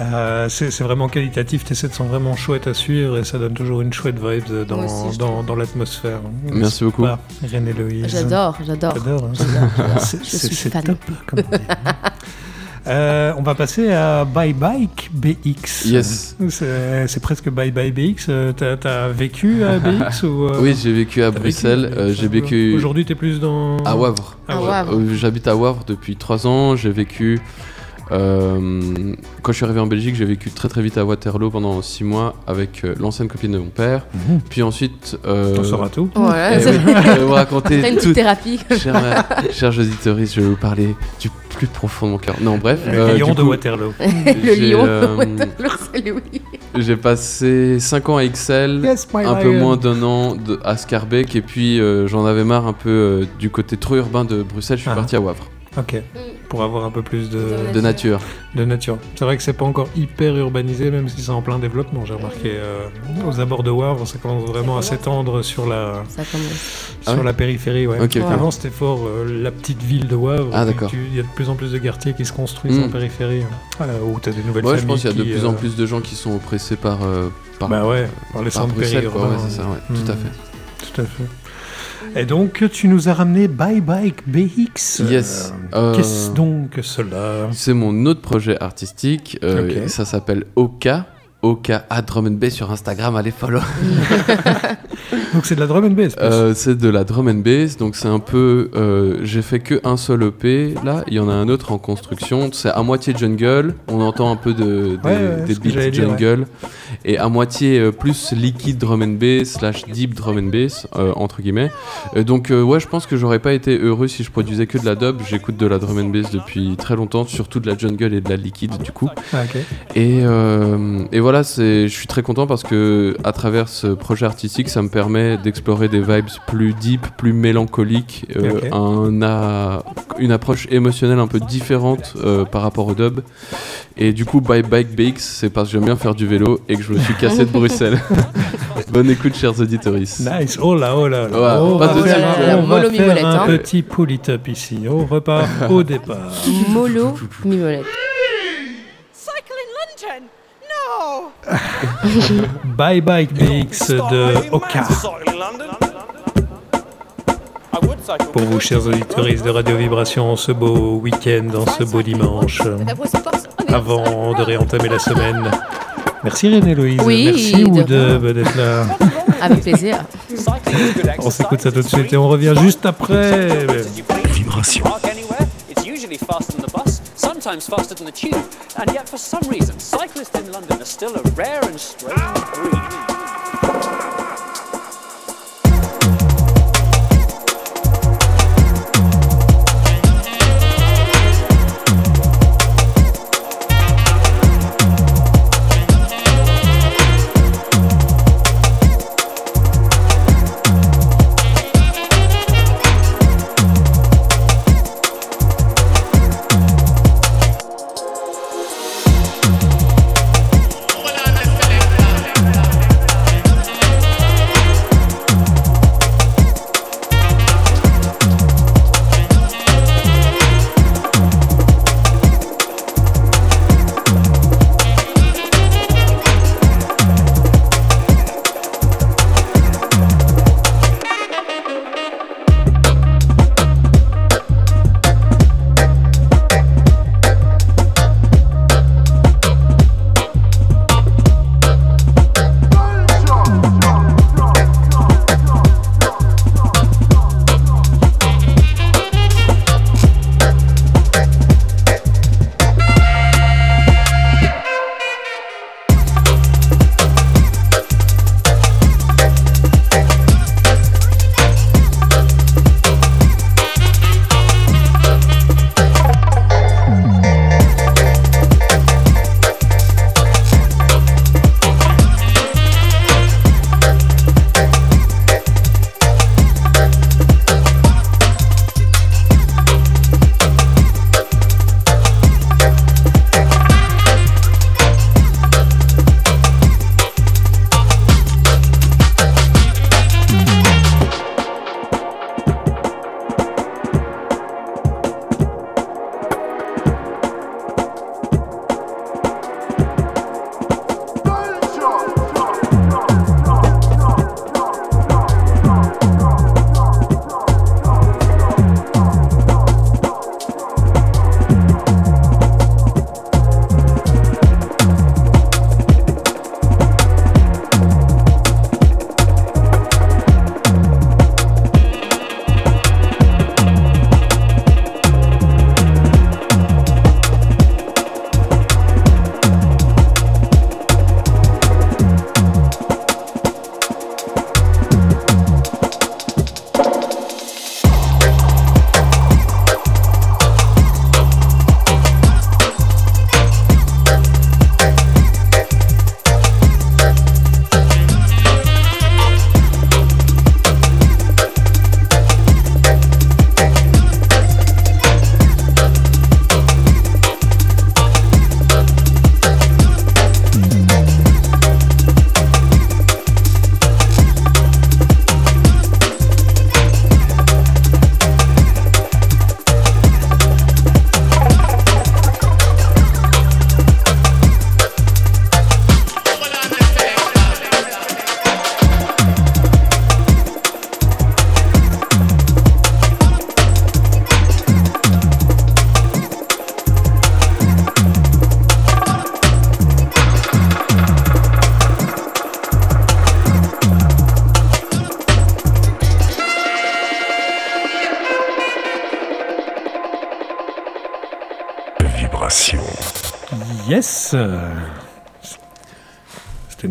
[SPEAKER 10] Euh, c'est vraiment qualitatif, tes sets sont vraiment chouettes à suivre et ça donne toujours une chouette vibe euh, dans,
[SPEAKER 5] aussi,
[SPEAKER 10] dans, dans l'atmosphère.
[SPEAKER 8] Merci beaucoup.
[SPEAKER 10] René.
[SPEAKER 5] J'adore, j'adore.
[SPEAKER 10] J'adore, hein. C'est-
[SPEAKER 5] Je
[SPEAKER 10] c'est-
[SPEAKER 5] suis
[SPEAKER 10] c'est
[SPEAKER 5] fan.
[SPEAKER 10] top, comme on dit. Euh, on va passer à Bye Bike BX.
[SPEAKER 8] Yes.
[SPEAKER 10] C'est presque Bye Bye BX. Euh, T'as as vécu à BX ou, euh,
[SPEAKER 8] oui j'ai vécu à Bruxelles euh, j'ai vécu
[SPEAKER 10] Aujourd'hui, t'es plus dans.
[SPEAKER 8] à Wavre
[SPEAKER 5] À. Wavre.
[SPEAKER 8] Euh, J'habite à Wavre depuis 3 ans. J'ai vécu. Euh, quand je suis arrivé en Belgique, j'ai vécu très très vite à Waterloo pendant 6 mois avec euh, l'ancienne copine de mon père.
[SPEAKER 10] Mhm.
[SPEAKER 8] Puis ensuite. euh,
[SPEAKER 10] On saura tout.
[SPEAKER 5] Voilà,
[SPEAKER 8] eh
[SPEAKER 5] c'est-
[SPEAKER 8] oui, je vais vous raconter
[SPEAKER 5] une petite
[SPEAKER 8] tout.
[SPEAKER 5] thérapie.
[SPEAKER 8] Chers, chers auditeurs, je vais vous parler du plus profond de mon cœur. Non, bref.
[SPEAKER 10] Le
[SPEAKER 8] euh,
[SPEAKER 10] lion de
[SPEAKER 8] coup,
[SPEAKER 10] Waterloo.
[SPEAKER 5] le lion.
[SPEAKER 8] euh,
[SPEAKER 5] Waterloo, c'est lui.
[SPEAKER 8] J'ai passé 5 ans à Excel.
[SPEAKER 10] Yes,
[SPEAKER 8] un peu moins d'un an de- à Scarbeck et puis euh, j'en avais marre un peu euh, du côté trop urbain de Bruxelles, je suis
[SPEAKER 10] Ah.
[SPEAKER 8] parti à Wavre,
[SPEAKER 10] Ok. Pour avoir un peu plus de,
[SPEAKER 8] de nature.
[SPEAKER 10] de nature. C'est vrai que c'est pas encore hyper urbanisé, même si c'est en plein développement. J'ai remarqué euh, aux abords de Wavre, ça commence vraiment à s'étendre sur la,
[SPEAKER 5] Ça commence.
[SPEAKER 8] Ah
[SPEAKER 10] sur
[SPEAKER 8] ouais
[SPEAKER 10] la périphérie. Ouais.
[SPEAKER 8] Ok, ok.
[SPEAKER 10] Avant, c'était fort euh, la petite ville de Wavre.
[SPEAKER 8] Ah, d'accord.
[SPEAKER 10] tu- Il y a de plus en plus de quartiers qui se construisent
[SPEAKER 8] Mm.
[SPEAKER 10] en périphérie. euh, où tu as des nouvelles
[SPEAKER 8] Ouais, je
[SPEAKER 10] familles.
[SPEAKER 8] pense qu'il y a de
[SPEAKER 10] qui,
[SPEAKER 8] plus en
[SPEAKER 10] euh,
[SPEAKER 8] plus de gens qui sont oppressés par, euh, par,
[SPEAKER 10] Bah ouais, par les
[SPEAKER 8] par
[SPEAKER 10] centres
[SPEAKER 8] Bruxelles. quoi.
[SPEAKER 10] périurbains.
[SPEAKER 8] Ouais, c'est ça, ouais,
[SPEAKER 10] Mm.
[SPEAKER 8] tout à fait.
[SPEAKER 10] Tout à fait. Et donc, tu nous as ramené Bye Bike BX.
[SPEAKER 8] Yes.
[SPEAKER 10] Euh,
[SPEAKER 8] Euh,
[SPEAKER 10] Qu'est-ce donc cela?
[SPEAKER 8] C'est mon autre projet artistique, euh, ça s'appelle Oka. Oka à Drum and Bass sur Instagram, allez follow.
[SPEAKER 10] Donc, c'est de la drum and bass.
[SPEAKER 8] Euh, c'est de la drum and bass, donc c'est un peu. euh, J'ai fait que un seul EP là, il y en a un autre en construction. C'est à moitié jungle, on entend un peu de, des,
[SPEAKER 10] Ouais, ouais,
[SPEAKER 8] beats jungle, et à moitié euh, plus liquide drum and bass slash deep drum and bass entre guillemets. Donc ouais, je pense que j'aurais pas été heureux si je produisais que de la dub. J'écoute de la drum and bass depuis très longtemps, surtout de la jungle et de la liquide du coup.
[SPEAKER 10] Ah.
[SPEAKER 8] Et, et voilà, voilà, c'est, je suis très content parce que à travers ce projet artistique, ça me permet d'explorer des vibes plus deep, plus mélancoliques, euh, un a- une approche émotionnelle un peu différente euh, par rapport au dub. Et du coup, Bye Bike BX, c'est parce que j'aime bien faire du vélo et que je me suis cassé de Bruxelles. Bonne écoute, chers auditeurs.
[SPEAKER 10] Nice, oh là, oh là, là.
[SPEAKER 8] Ouais,
[SPEAKER 10] on
[SPEAKER 8] pas
[SPEAKER 10] va
[SPEAKER 8] de
[SPEAKER 10] faire, on va
[SPEAKER 5] Mollo
[SPEAKER 10] faire un
[SPEAKER 5] hein.
[SPEAKER 10] petit pull it up ici. On repart au départ.
[SPEAKER 5] Molo Mimolette.
[SPEAKER 10] Bye Bye BX de Oka. Pour vous, chers auditeurs de Radio Vibration, en ce beau week-end, en ce beau dimanche, avant de réentamer la semaine. Merci René-Louise.
[SPEAKER 5] Oui,
[SPEAKER 10] Merci
[SPEAKER 5] de
[SPEAKER 10] Woodub d'être là.
[SPEAKER 5] Avec plaisir.
[SPEAKER 10] On s'écoute ça tout de suite et on revient juste après.
[SPEAKER 11] Vibration. Sometimes faster than the tube, and yet for some reason, cyclists in London are still a rare and strange breed.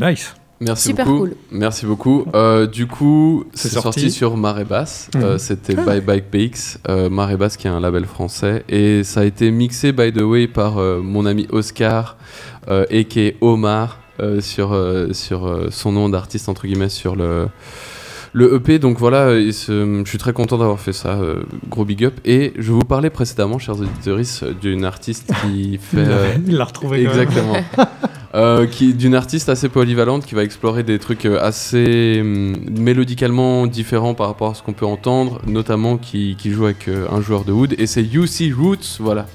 [SPEAKER 10] Nice.
[SPEAKER 8] Merci
[SPEAKER 5] Super
[SPEAKER 8] beaucoup.
[SPEAKER 5] cool.
[SPEAKER 8] Merci beaucoup. Euh, du coup, c'est sorti.
[SPEAKER 10] sorti
[SPEAKER 8] sur Marée Basse.
[SPEAKER 10] Mhm.
[SPEAKER 8] Euh, C'était Bye Bye PX, euh, Marée Basse qui est un label français. Et ça a été mixé, by the way, par euh, mon ami Oscar, et qui est Omar, euh, sur, euh, sur euh, son nom d'artiste, entre guillemets, sur le, le EP. Donc voilà, je suis très content d'avoir fait ça. euh, gros big up. Et je vous parlais précédemment, chers auditeurs, d'une artiste qui fait.
[SPEAKER 10] Il l'a-
[SPEAKER 8] euh,
[SPEAKER 10] il l'a retrouvé quand même.
[SPEAKER 8] Exactement. Euh, qui d'une artiste assez polyvalente qui va explorer des trucs euh, assez hum, mélodicalement différents par rapport à ce qu'on peut entendre, notamment qui, qui joue avec euh, un joueur de wood et c'est UC Roots, voilà.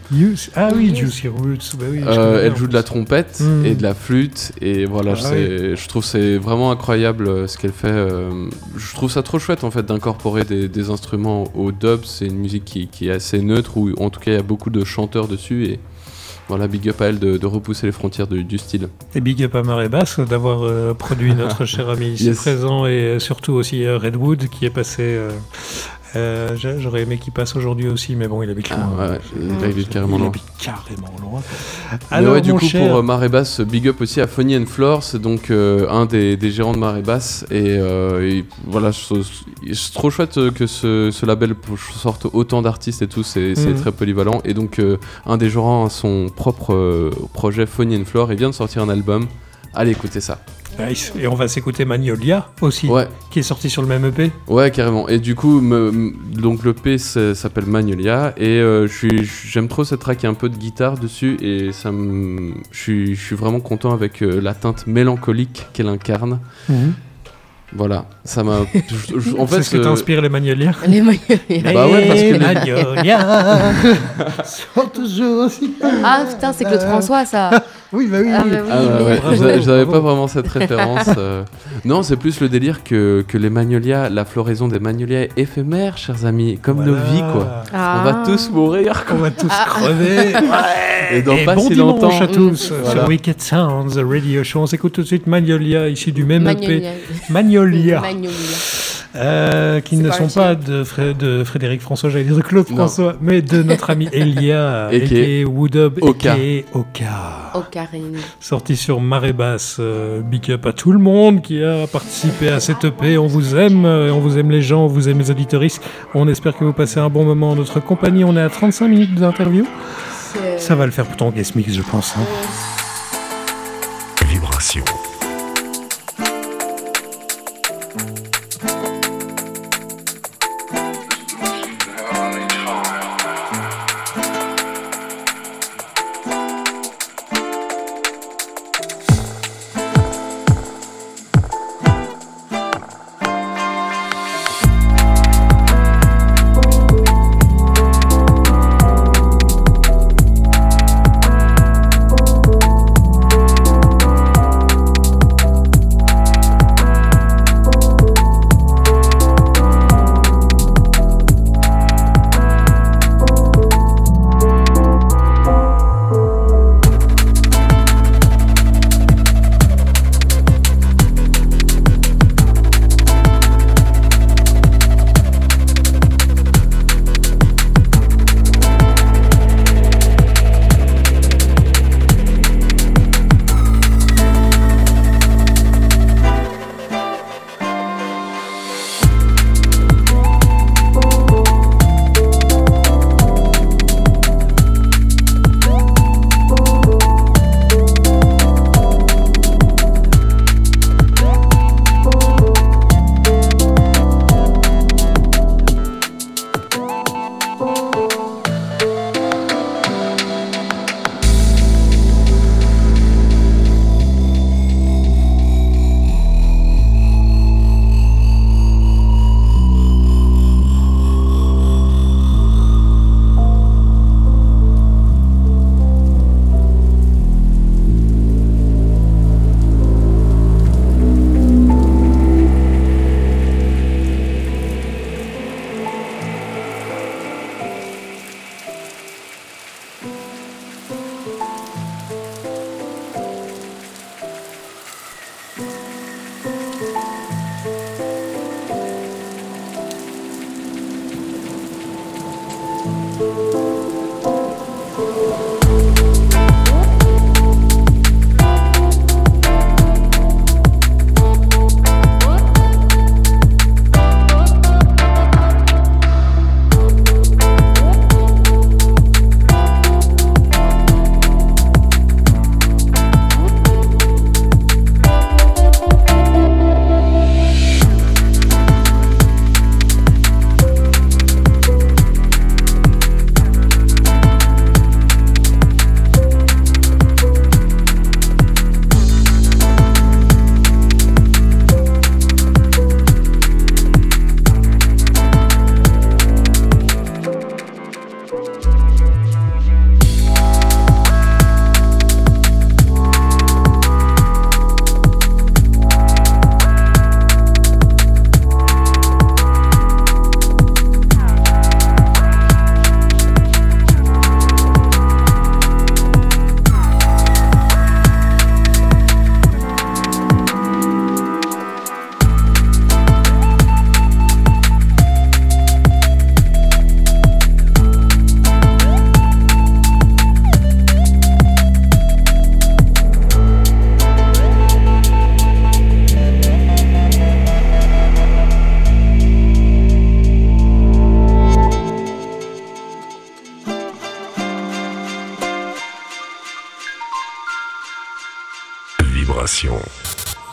[SPEAKER 10] Ah oui, Juicy Roots. Bah oui, je
[SPEAKER 8] Euh,
[SPEAKER 10] connais
[SPEAKER 8] elle joue de la trompette
[SPEAKER 10] Mm.
[SPEAKER 8] et de la flûte et voilà,
[SPEAKER 10] Ah
[SPEAKER 8] c'est- je trouve c'est vraiment incroyable euh, ce qu'elle fait. euh, je trouve ça trop chouette en fait d'incorporer des, des instruments au dub. C'est une musique qui, qui est assez neutre ou en tout cas il y a beaucoup de chanteurs dessus et voilà, big up à elle de, de repousser les frontières de- du style.
[SPEAKER 10] Et big up à Marée Basse d'avoir euh, produit notre cher ami ici
[SPEAKER 8] Yes.
[SPEAKER 10] présent et euh, surtout aussi euh, Redwood qui est passé. euh, euh, j'a- J'aurais aimé qu'il passe aujourd'hui aussi, mais bon, il habite loin.
[SPEAKER 8] Ah, ouais, il habite carrément
[SPEAKER 10] il
[SPEAKER 8] loin.
[SPEAKER 10] habite carrément loin.
[SPEAKER 8] Mais
[SPEAKER 10] Alors,
[SPEAKER 8] ouais, du coup,
[SPEAKER 10] cher,
[SPEAKER 8] pour euh, Marée Basse, big up aussi à Funny and Floor, c'est donc euh, un des, des gérants de Marée Basse. Et, euh, et voilà, c'est trop chouette euh, que ce, ce label sorte autant d'artistes et tout, c'est
[SPEAKER 10] Mhm.
[SPEAKER 8] très polyvalent. Et donc, euh, un des gérants a son propre euh, projet Funny and Floor et vient de sortir un album. Allez, écoutez ça.
[SPEAKER 10] Nice. Et on va s'écouter Magnolia aussi,
[SPEAKER 8] Ouais.
[SPEAKER 10] qui est sorti sur le même EP.
[SPEAKER 8] Ouais, carrément. Et du coup, me- donc le P c'est- s'appelle Magnolia et euh, j'aime trop cette track, il y a un peu de guitare dessus et ça je suis, vraiment content avec euh, la teinte mélancolique qu'elle incarne. Voilà, ça m'a. En fait,
[SPEAKER 10] c'est ce que
[SPEAKER 8] euh,
[SPEAKER 10] t'inspire les Magnolias
[SPEAKER 5] Les Magnolias.
[SPEAKER 8] Bah ouais, parce que
[SPEAKER 10] Les Magnolias sont toujours aussi.
[SPEAKER 5] Ah putain, c'est Claude François ça.
[SPEAKER 10] Oui, bah oui.
[SPEAKER 5] Ah, bah oui,
[SPEAKER 8] Ah ouais, ouais, pas vraiment cette référence. euh. Non, c'est plus le délire que, que les magnolias, la floraison des magnolias est éphémère, chers amis, comme nos vies, quoi.
[SPEAKER 5] Ah.
[SPEAKER 8] On va tous mourir,
[SPEAKER 10] On va tous crever.
[SPEAKER 8] Et dans
[SPEAKER 10] Et
[SPEAKER 8] pas
[SPEAKER 10] bon
[SPEAKER 8] si
[SPEAKER 10] dimanche
[SPEAKER 8] longtemps.
[SPEAKER 10] à tous
[SPEAKER 8] Voilà.
[SPEAKER 10] sur Wicked Sounds Radio Show. On s'écoute tout de suite Magnolia, ici du même
[SPEAKER 5] Magnolia.
[SPEAKER 10] EP. Magnolia.
[SPEAKER 5] Magnolia.
[SPEAKER 10] Euh, qui ne sont pas de, Fré- de Frédéric François, j'allais dire de Claude
[SPEAKER 8] Non.
[SPEAKER 10] François, mais de notre ami Elia,
[SPEAKER 8] Et qui est
[SPEAKER 10] a.k.a. Woodub,
[SPEAKER 8] Oka.
[SPEAKER 10] a.k.a. Oka. Sorti sur Marée Basse. Euh, big up à tout le monde qui a participé à cette EP. On vous aime, euh, on vous aime les gens, on vous aime les auditoristes. On espère que vous passez un bon moment en notre compagnie. On est à 35 minutes d'interview. Ça va le faire pour ton guest mix, je pense. hein.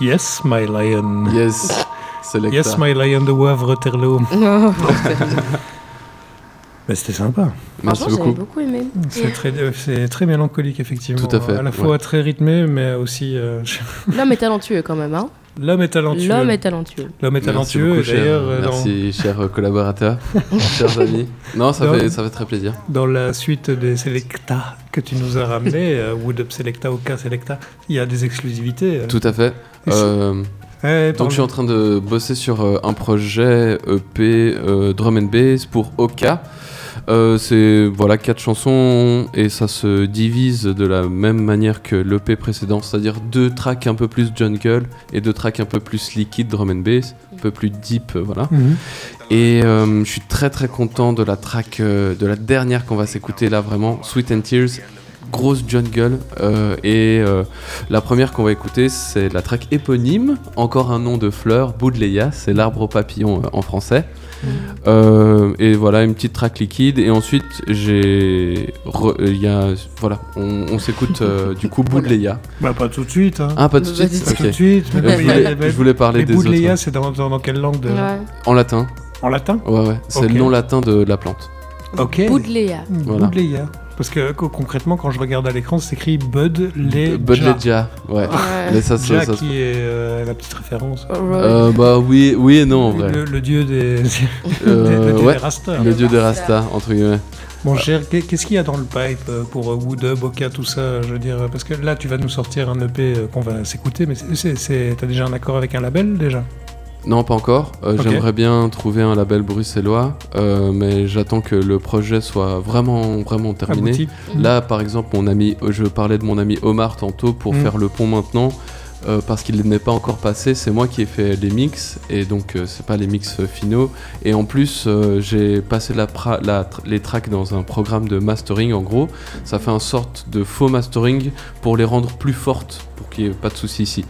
[SPEAKER 10] Yes, my lion.
[SPEAKER 8] Yes. Selecta.
[SPEAKER 10] Yes, my lion de Wavre Terlo. Mais c'était sympa.
[SPEAKER 8] Merci beaucoup.
[SPEAKER 5] beaucoup aimé.
[SPEAKER 10] C'est très, euh, c'est très mélancolique, effectivement.
[SPEAKER 8] Tout à fait,
[SPEAKER 10] À la fois
[SPEAKER 8] ouais.
[SPEAKER 10] très rythmé, mais aussi. euh,
[SPEAKER 5] L'homme est talentueux quand même, hein.
[SPEAKER 10] L'homme est talentueux.
[SPEAKER 5] L'homme est talentueux.
[SPEAKER 10] L'homme est
[SPEAKER 8] Merci
[SPEAKER 10] talentueux.
[SPEAKER 8] beaucoup,
[SPEAKER 10] et
[SPEAKER 8] cher-
[SPEAKER 10] euh, dans-
[SPEAKER 8] Merci, chers collaborateurs, chers amis. Non, ça
[SPEAKER 10] Non.
[SPEAKER 8] fait, ça fait très plaisir.
[SPEAKER 10] Dans la suite des Selecta que tu nous as ramené, euh, Wood Up Selecta, Oka Selecta, il y a des exclusivités. euh.
[SPEAKER 8] Tout à fait. Euh,
[SPEAKER 10] Ouais,
[SPEAKER 8] donc je suis en train de bosser sur euh, un projet EP euh, drum and bass pour Oka. Euh, c'est voilà quatre chansons et ça se divise de la même manière que l'EP précédent, c'est-à-dire deux tracks un peu plus jungle et deux tracks un peu plus liquide drum and bass, un peu plus deep, voilà.
[SPEAKER 10] Mhm.
[SPEAKER 8] Et euh, je suis très très content de la track, euh, de la dernière qu'on va s'écouter là vraiment, Sweet and Tears, grosse jungle. euh, et euh, la première qu'on va écouter, c'est la track éponyme, encore un nom de fleur, Boudleia, c'est l'arbre au papillon euh, en français. Euh, et voilà, une petite track liquide. Et ensuite, j'ai. re- Il y a. Voilà, on, on s'écoute euh, du coup Boudleia.
[SPEAKER 10] Bah, pas tout de suite. Hein.
[SPEAKER 8] Ah, pas tout de suite
[SPEAKER 10] Pas
[SPEAKER 8] Ok.
[SPEAKER 10] tout de suite. Mais
[SPEAKER 8] je, voulais,
[SPEAKER 10] mais-
[SPEAKER 8] je voulais parler
[SPEAKER 10] mais
[SPEAKER 8] des
[SPEAKER 10] Boudleia,
[SPEAKER 8] autres.
[SPEAKER 10] c'est dans, dans, dans quelle langue de...
[SPEAKER 5] Ouais.
[SPEAKER 8] En latin.
[SPEAKER 10] En latin?
[SPEAKER 8] Ouais, ouais. C'est le nom latin de la plante.
[SPEAKER 10] Ok.
[SPEAKER 8] Voilà.
[SPEAKER 10] Boudleia. Parce que co- concrètement, quand je regarde à l'écran, c'est écrit Bud Les
[SPEAKER 8] Bud Legia, ouais.
[SPEAKER 5] Ouais.
[SPEAKER 8] Mais ça, ça- ça-
[SPEAKER 10] qui est euh, la petite référence.
[SPEAKER 8] Euh, bah oui, oui et non en vrai.
[SPEAKER 10] Le, le dieu des,
[SPEAKER 8] Euh,
[SPEAKER 10] le dieu
[SPEAKER 8] ouais,
[SPEAKER 10] des Rastas.
[SPEAKER 8] Le dieu des Rastas, entre guillemets.
[SPEAKER 10] Bon, cher, qu'est- qu'est-ce qu'il y a dans le pipe euh, pour euh, Wood Up, Oka, tout ça Je veux dire, parce que là, tu vas nous sortir un EP euh, qu'on va s'écouter, mais c'est- c'est- c'est- t'as déjà un accord avec un label déjà?
[SPEAKER 8] Non, pas encore. Euh. J'aimerais bien trouver un label bruxellois, euh, mais j'attends que le projet soit vraiment, vraiment terminé.
[SPEAKER 10] Abouti.
[SPEAKER 8] Là, par exemple, mon ami, je parlais de mon ami Omar tantôt pour
[SPEAKER 10] Mm.
[SPEAKER 8] faire le pont maintenant. euh, parce qu'il n'est pas encore passé, c'est moi qui ai fait les mix et donc euh, c'est pas les mix euh, finaux. Et en plus, euh, j'ai passé la pra- la tr- les tracks dans un programme de mastering. En gros, ça fait un sorte de faux mastering pour les rendre plus fortes, pour qu'il n'y ait pas de soucis ici.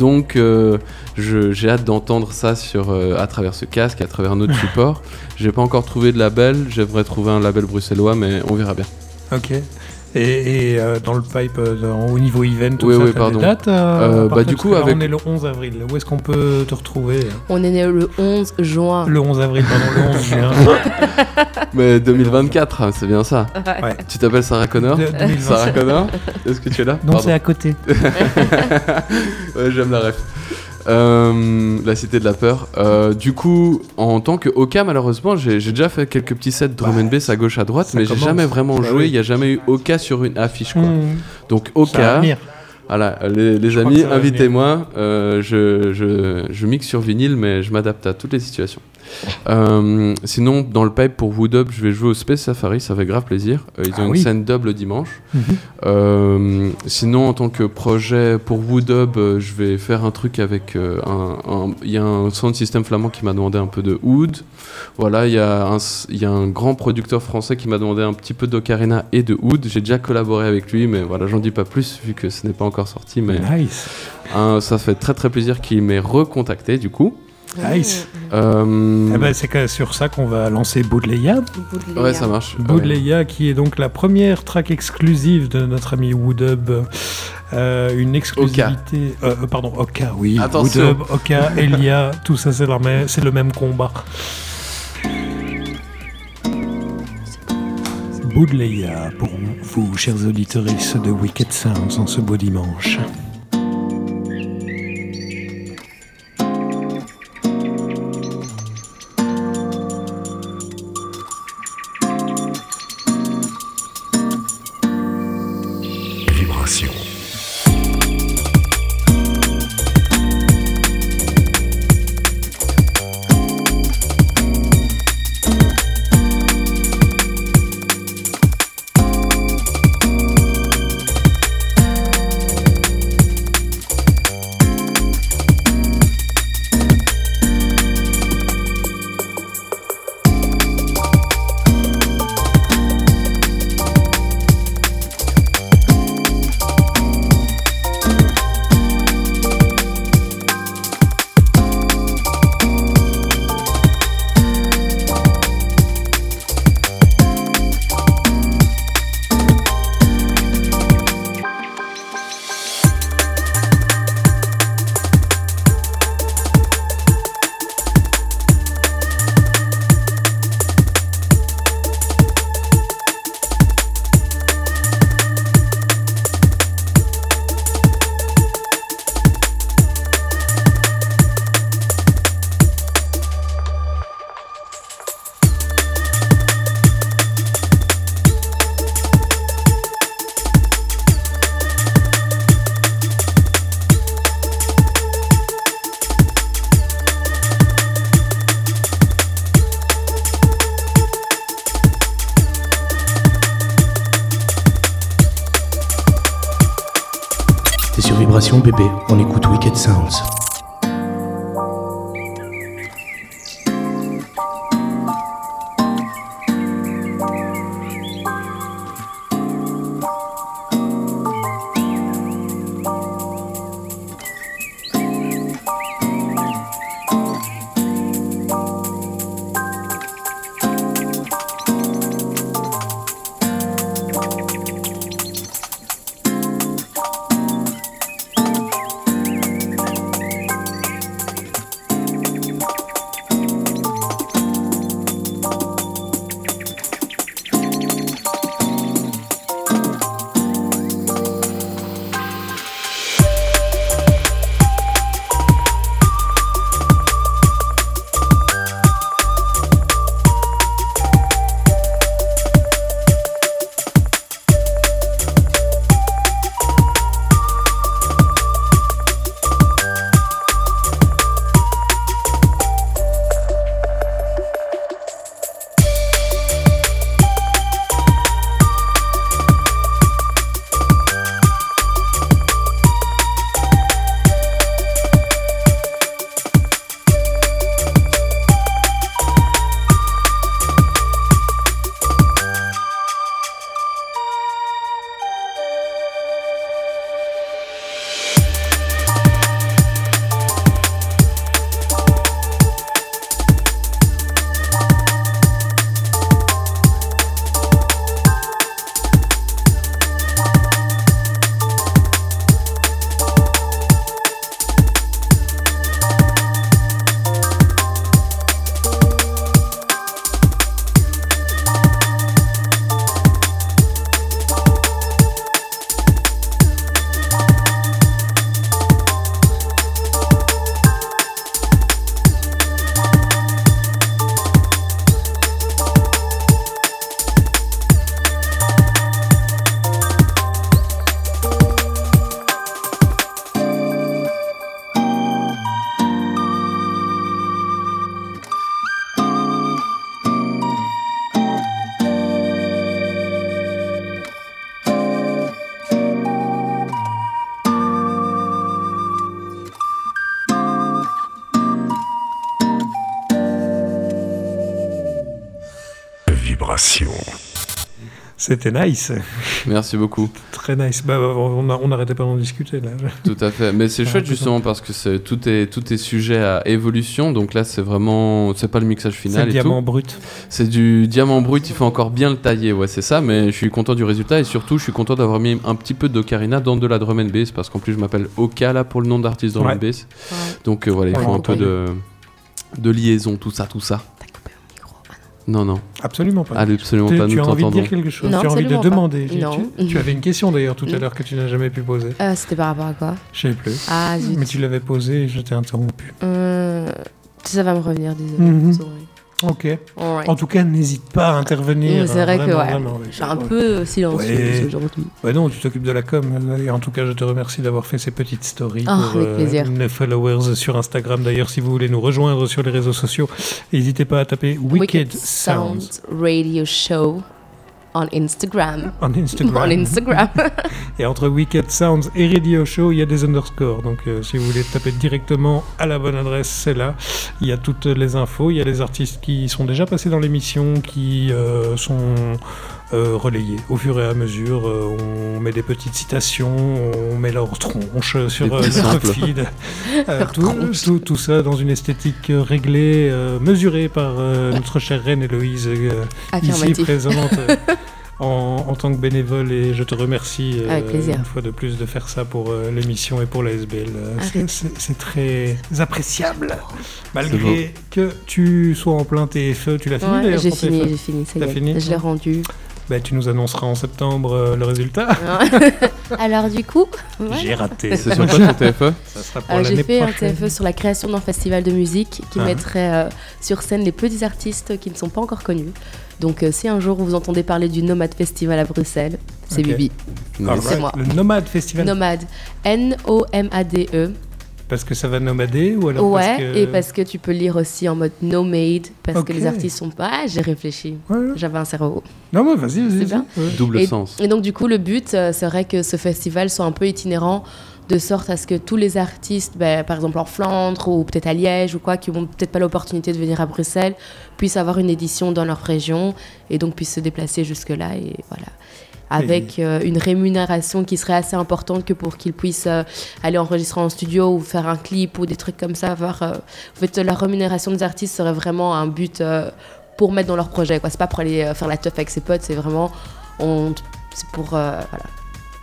[SPEAKER 8] Donc, euh, je- j'ai hâte d'entendre ça sur, euh, à travers ce casque, à travers un autre support. J'ai pas encore trouvé de label, j'aimerais trouver un label bruxellois, mais on verra bien.
[SPEAKER 10] Ok. Et, et, euh, dans le pipe, euh, dans- au niveau event, tout
[SPEAKER 8] Oui,
[SPEAKER 10] ça,
[SPEAKER 8] oui, pardon.
[SPEAKER 10] des dates euh,
[SPEAKER 8] Euh, bah, du coup, avec-
[SPEAKER 10] on est le 11 avril. Où est-ce qu'on peut te retrouver
[SPEAKER 5] On est né le 11 juin.
[SPEAKER 10] Le 11 avril, pardon, le 11 juin.
[SPEAKER 8] Mais 2024, hein, c'est bien ça.
[SPEAKER 10] Ouais.
[SPEAKER 8] Tu t'appelles Sarah Connor
[SPEAKER 10] De- 2025.
[SPEAKER 8] Sarah Connor Est-ce que tu es là
[SPEAKER 10] Non, c'est à côté.
[SPEAKER 8] ouais, j'aime la ref. Euh, la cité de la peur. Euh, du coup, en tant que Oka, malheureusement, j'ai déjà fait quelques petits sets drum and bass à gauche à droite,
[SPEAKER 10] ça
[SPEAKER 8] mais j'ai jamais vraiment
[SPEAKER 10] Bah
[SPEAKER 8] joué. Il n'y a jamais eu Oka sur une affiche. Quoi.
[SPEAKER 10] Hmm.
[SPEAKER 8] Donc Oka, voilà, les, amis, invitez-moi. Euh, je, je, je mixe sur vinyle, mais je m'adapte à toutes les situations. Euh, sinon, dans le pipe pour Wood Up, je vais jouer au Space Safari, ça fait grave plaisir. Euh, ils ont
[SPEAKER 10] Ah
[SPEAKER 8] une
[SPEAKER 10] oui.
[SPEAKER 8] scène double dimanche.
[SPEAKER 10] Mhm.
[SPEAKER 8] Euh, sinon, en tant que projet pour Wood Up, je vais faire un truc avec un. Il y a un sound system flamand qui m'a demandé un peu de oud. Voilà, il y, y a un grand producteur français qui m'a demandé un petit peu d'ocarina et de oud. J'ai déjà collaboré avec lui, mais voilà, j'en dis pas plus vu que ce n'est pas encore sorti. Mais
[SPEAKER 10] Nice.
[SPEAKER 8] ça fait très très plaisir qu'il m'ait recontacté du coup.
[SPEAKER 10] Nice.
[SPEAKER 8] Euh,
[SPEAKER 10] Eh ben, c'est sur ça qu'on va lancer Boudleia.
[SPEAKER 5] Boudléa.
[SPEAKER 8] ouais, ça marche.
[SPEAKER 10] Boudleia, qui est donc la première track exclusive de notre ami Woodub. Euh, une exclusivité. Euh, euh, pardon, Oka, oui.
[SPEAKER 8] Attention.
[SPEAKER 10] Woodub, Oka, Elia, tout ça, c'est le même combat. Boudleia pour vous, chers auditeurs de Wicked Sounds, en ce beau dimanche. C'était nice.
[SPEAKER 8] Merci beaucoup.
[SPEAKER 10] Très nice. Bah, on n'arrêtait pas d'en discuter là.
[SPEAKER 8] Tout à fait. Mais c'est chouette justement parce que tout, est, tout est sujet à évolution. Donc là, c'est vraiment. C'est pas le mixage final.
[SPEAKER 10] C'est le diamant brut.
[SPEAKER 8] C'est du diamant brut. Il faut encore bien le tailler. Ouais, c'est ça. Mais je suis content du résultat et surtout, je suis content d'avoir mis un petit peu d'ocarina dans de la drum and bass parce qu'en plus, je m'appelle Oka là pour le nom d'artiste drum and bass. Donc euh, voilà, il faut un peu de, de liaison, tout ça, tout ça. Non, non.
[SPEAKER 10] Absolument pas.
[SPEAKER 8] absolument pas.
[SPEAKER 10] Tu as envie de dire quelque chose
[SPEAKER 5] non,
[SPEAKER 10] Tu as envie de demander
[SPEAKER 5] Non.
[SPEAKER 10] Tu, tu, avais une question d'ailleurs tout à l'heure que tu n'as jamais pu poser.
[SPEAKER 5] Euh, C'était par rapport à quoi?
[SPEAKER 10] Je sais plus.
[SPEAKER 5] Ah, zut.
[SPEAKER 10] Mais tu l'avais posé et je t'ai interrompu.
[SPEAKER 5] Euh, ça va me revenir, désolé.
[SPEAKER 10] Mm -hmm. Ok. En tout cas, n'hésite pas à intervenir.
[SPEAKER 5] C'est vrai
[SPEAKER 10] vraiment,
[SPEAKER 5] que ouais.
[SPEAKER 10] vraiment,
[SPEAKER 5] je suis un peu silencieuse
[SPEAKER 10] Ouais.
[SPEAKER 5] aujourd'hui.
[SPEAKER 10] Ouais, non, tu t'occupes de la com. Et en tout cas, je te remercie d'avoir fait ces peties stories
[SPEAKER 5] Oh,
[SPEAKER 10] pour
[SPEAKER 5] avec plaisir.
[SPEAKER 10] nos followers sur Instagram. D'ailleurs, si vous voulez nous rejoindre sur les réseaux sociaux, n'hésitez pas à taper Wicked, Sounds.
[SPEAKER 5] Radio Show on Instagram.
[SPEAKER 10] On Instagram.
[SPEAKER 5] on Instagram.
[SPEAKER 10] Et entre Wicked Sounds et Radio Show, il y a des underscores. Donc euh, si vous voulez taper directement à la bonne adresse, c'est là. Il y a toutes les infos. Il y a les artistes qui sont déjà passés dans l'émission, qui euh, sont euh, relayés au fur et à mesure. Euh, on met des petites citations, on met leur tronche sur euh, feed. Euh,
[SPEAKER 5] Leur
[SPEAKER 10] tout,
[SPEAKER 5] tronche.
[SPEAKER 10] tout, tout ça dans une esthétique euh, réglée, mesurée par notre chère reine Héloïse, ici présente. en, en tant que bénévole et je te remercie euh, une fois de plus de faire ça pour euh, l'émission et pour la SBL. Euh, c'est- très appréciable. Malgré que tu sois en plein TFE, tu l'as fini
[SPEAKER 5] Ouais,
[SPEAKER 10] d'ailleurs
[SPEAKER 5] j'ai
[SPEAKER 10] ton
[SPEAKER 5] fini, j'ai fini, ça y est.
[SPEAKER 10] fini
[SPEAKER 5] je l'ai rendu.
[SPEAKER 10] Bah, tu nous annonceras en septembre euh, le résultat.
[SPEAKER 5] Alors du coup, ouais.
[SPEAKER 10] J'ai raté.
[SPEAKER 8] C'est sur quoi ton TFE
[SPEAKER 10] Ça sera pour
[SPEAKER 5] Euh, j'ai fait un
[SPEAKER 10] prochaine.
[SPEAKER 5] TFE sur la création d'un festival de musique qui
[SPEAKER 10] Ah.
[SPEAKER 5] mettrait euh, sur scène les petits artistes qui ne sont pas encore connus. Donc euh, si un jour vous entendez parler du Nomad Festival à Bruxelles, c'est
[SPEAKER 10] Ok.
[SPEAKER 5] Bibi. C'est moi.
[SPEAKER 10] Le Nomade Festival.
[SPEAKER 5] Nomad. N-O-M-A-D-E.
[SPEAKER 10] Parce que ça va nomader ou alors
[SPEAKER 5] ouais,
[SPEAKER 10] parce que...
[SPEAKER 5] et parce que tu peux lire aussi en mode nomade, parce que les artistes sont pas. Ah, j'ai réfléchi. J'avais un cerveau.
[SPEAKER 10] Non, mais vas-y, vas-y.
[SPEAKER 5] C'est bien.
[SPEAKER 10] vas-y. Ouais.
[SPEAKER 8] Double
[SPEAKER 5] et,
[SPEAKER 8] sens.
[SPEAKER 5] Et donc, du coup, le but euh, serait que ce festival soit un peu itinérant, de sorte à ce que tous les artistes, ben, par exemple en Flandre ou peut-être à Liège ou quoi, qui n'ont peut-être pas l'opportunité de venir à Bruxelles, puissent avoir une édition dans leur région et donc puissent se déplacer jusque-là. Et voilà. Avec euh, une rémunération qui serait assez importante que pour qu'ils puissent euh, aller enregistrer en studio ou faire un clip ou des trucs comme ça. Avoir, euh, en fait, la rémunération des artistes serait vraiment un but pour mettre dans leur projet. quoi. C'est pas pour aller faire la teuf avec ses potes, c'est vraiment on, c'est pour voilà,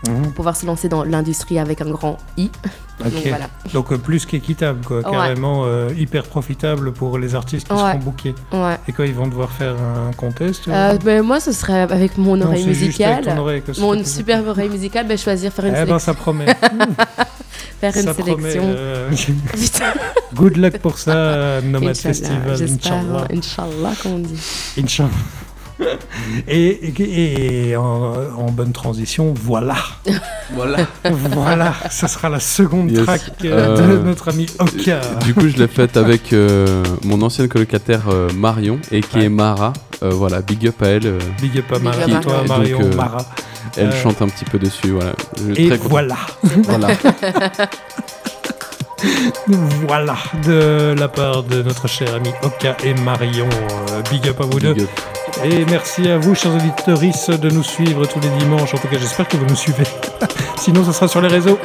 [SPEAKER 10] Mhm.
[SPEAKER 5] pouvoir se lancer dans l'industrie avec un grand I. Donc voilà.
[SPEAKER 10] Donc euh, plus qu'équitable, quoi. Carrément euh, hyper profitable pour les artistes qui
[SPEAKER 5] Ouais.
[SPEAKER 10] seront bookés.
[SPEAKER 5] Ouais.
[SPEAKER 10] Et quoi, ils vont devoir faire un contest
[SPEAKER 5] Euh, ben, moi, ce serait avec mon
[SPEAKER 10] Non,
[SPEAKER 5] oreille musicale.
[SPEAKER 10] oreille
[SPEAKER 5] mon superbe oreille musicale, choisir faire une
[SPEAKER 10] Eh ben,
[SPEAKER 5] sélection.
[SPEAKER 10] ça promet.
[SPEAKER 5] faire une
[SPEAKER 10] Ça promet,
[SPEAKER 5] sélection.
[SPEAKER 10] euh. Good luck pour ça, euh, Nomad Festival.
[SPEAKER 5] J'espère.
[SPEAKER 10] Inch'Allah.
[SPEAKER 5] Inch'Allah, comme on dit.
[SPEAKER 10] Inch'Allah. Et, et- et en, en bonne transition, voilà.
[SPEAKER 8] Voilà.
[SPEAKER 10] voilà, ce sera la seconde
[SPEAKER 8] Yes.
[SPEAKER 10] track euh, de
[SPEAKER 8] Euh,
[SPEAKER 10] notre ami Oka.
[SPEAKER 8] Du coup, je l'ai faite avec euh, mon ancienne colocataire euh, Marion et qui est Mara. Euh, voilà, big up à elle. euh,
[SPEAKER 10] Big up à Mara,
[SPEAKER 8] qui-
[SPEAKER 10] toi, Marion,
[SPEAKER 8] donc, euh,
[SPEAKER 10] Mara.
[SPEAKER 8] Elle
[SPEAKER 10] Euh,
[SPEAKER 8] chante un petit peu dessus, voilà. Je
[SPEAKER 10] Et
[SPEAKER 8] très
[SPEAKER 10] voilà.
[SPEAKER 8] Voilà.
[SPEAKER 10] voilà, de la part de notre cher ami Oka et Marion. big up à vous deux.
[SPEAKER 8] Up.
[SPEAKER 10] Et merci à vous, chers auditeurs, de nous suivre tous les dimanches. En tout cas, j'espère que vous nous suivez. Sinon, ça sera sur les réseaux.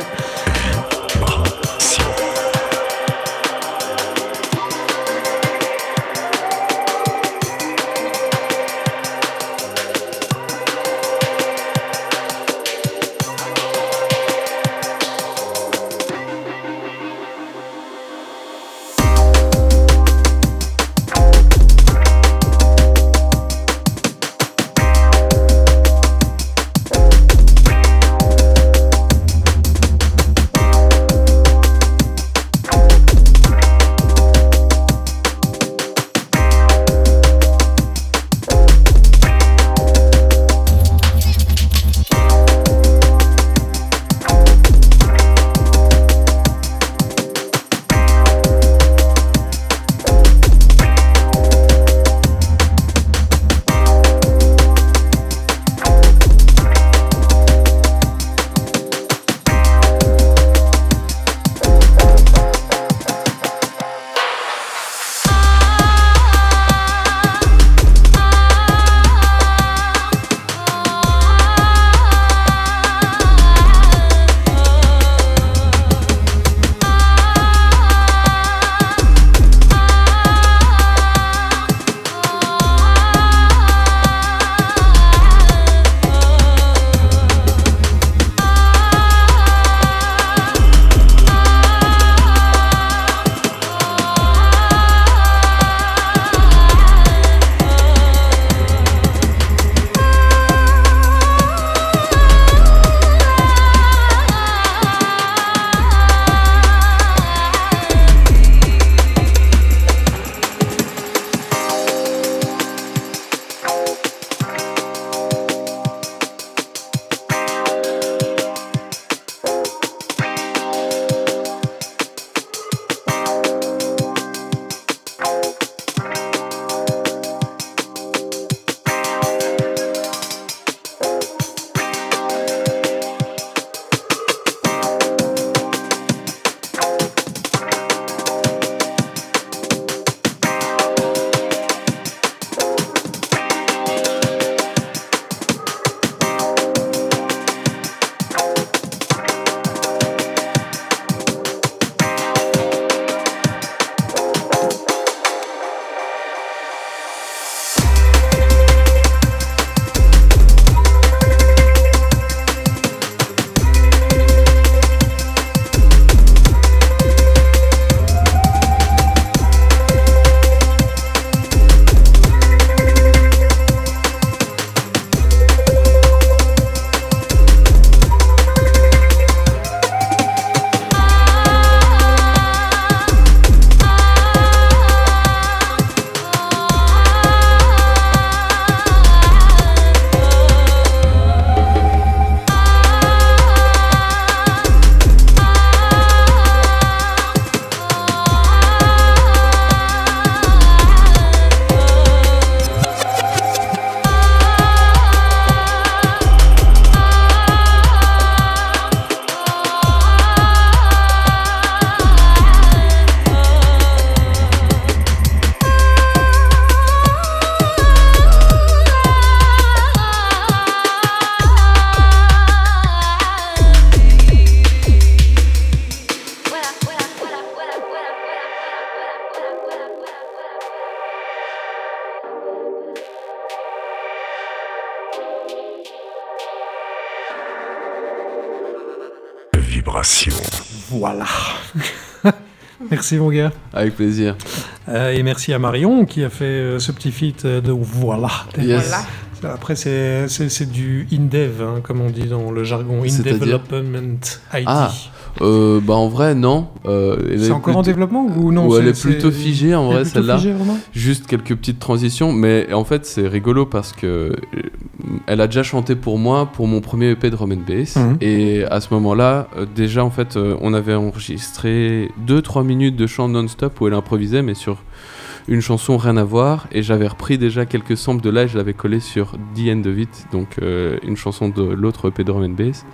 [SPEAKER 10] Merci mon gars.
[SPEAKER 8] Avec plaisir.
[SPEAKER 10] Euh, et merci à Marion qui a fait euh, ce petit feat euh, de voilà.
[SPEAKER 8] Yes.
[SPEAKER 10] Voilà. Après, c'est- c'est c'est du in-dev, hein, comme on dit dans le jargon. In-development IT.
[SPEAKER 8] Ah, euh, bah en vrai, non. Euh,
[SPEAKER 10] C'est
[SPEAKER 8] est
[SPEAKER 10] encore en
[SPEAKER 8] plutôt-
[SPEAKER 10] développement ou non
[SPEAKER 8] Ou elle
[SPEAKER 10] c'est-
[SPEAKER 8] est plutôt
[SPEAKER 10] c'est-
[SPEAKER 8] figée en
[SPEAKER 10] elle est
[SPEAKER 8] vrai
[SPEAKER 10] plutôt
[SPEAKER 8] celle-là.
[SPEAKER 10] figée, vraiment?
[SPEAKER 8] Juste quelques petites transitions, mais en fait c'est rigolo parce que elle a déjà chanté pour moi pour mon premier EP de Drum and Bass.
[SPEAKER 10] Mhm.
[SPEAKER 8] Et à ce moment-là, euh, déjà en fait, euh, on avait enregistré 2-3 minutes de chant non-stop où elle improvisait, mais sur une chanson rien à voir. Et j'avais repris déjà quelques samples de là et je l'avais collé sur The End of It, donc euh, une chanson de l'autre EP de Drum and Bass.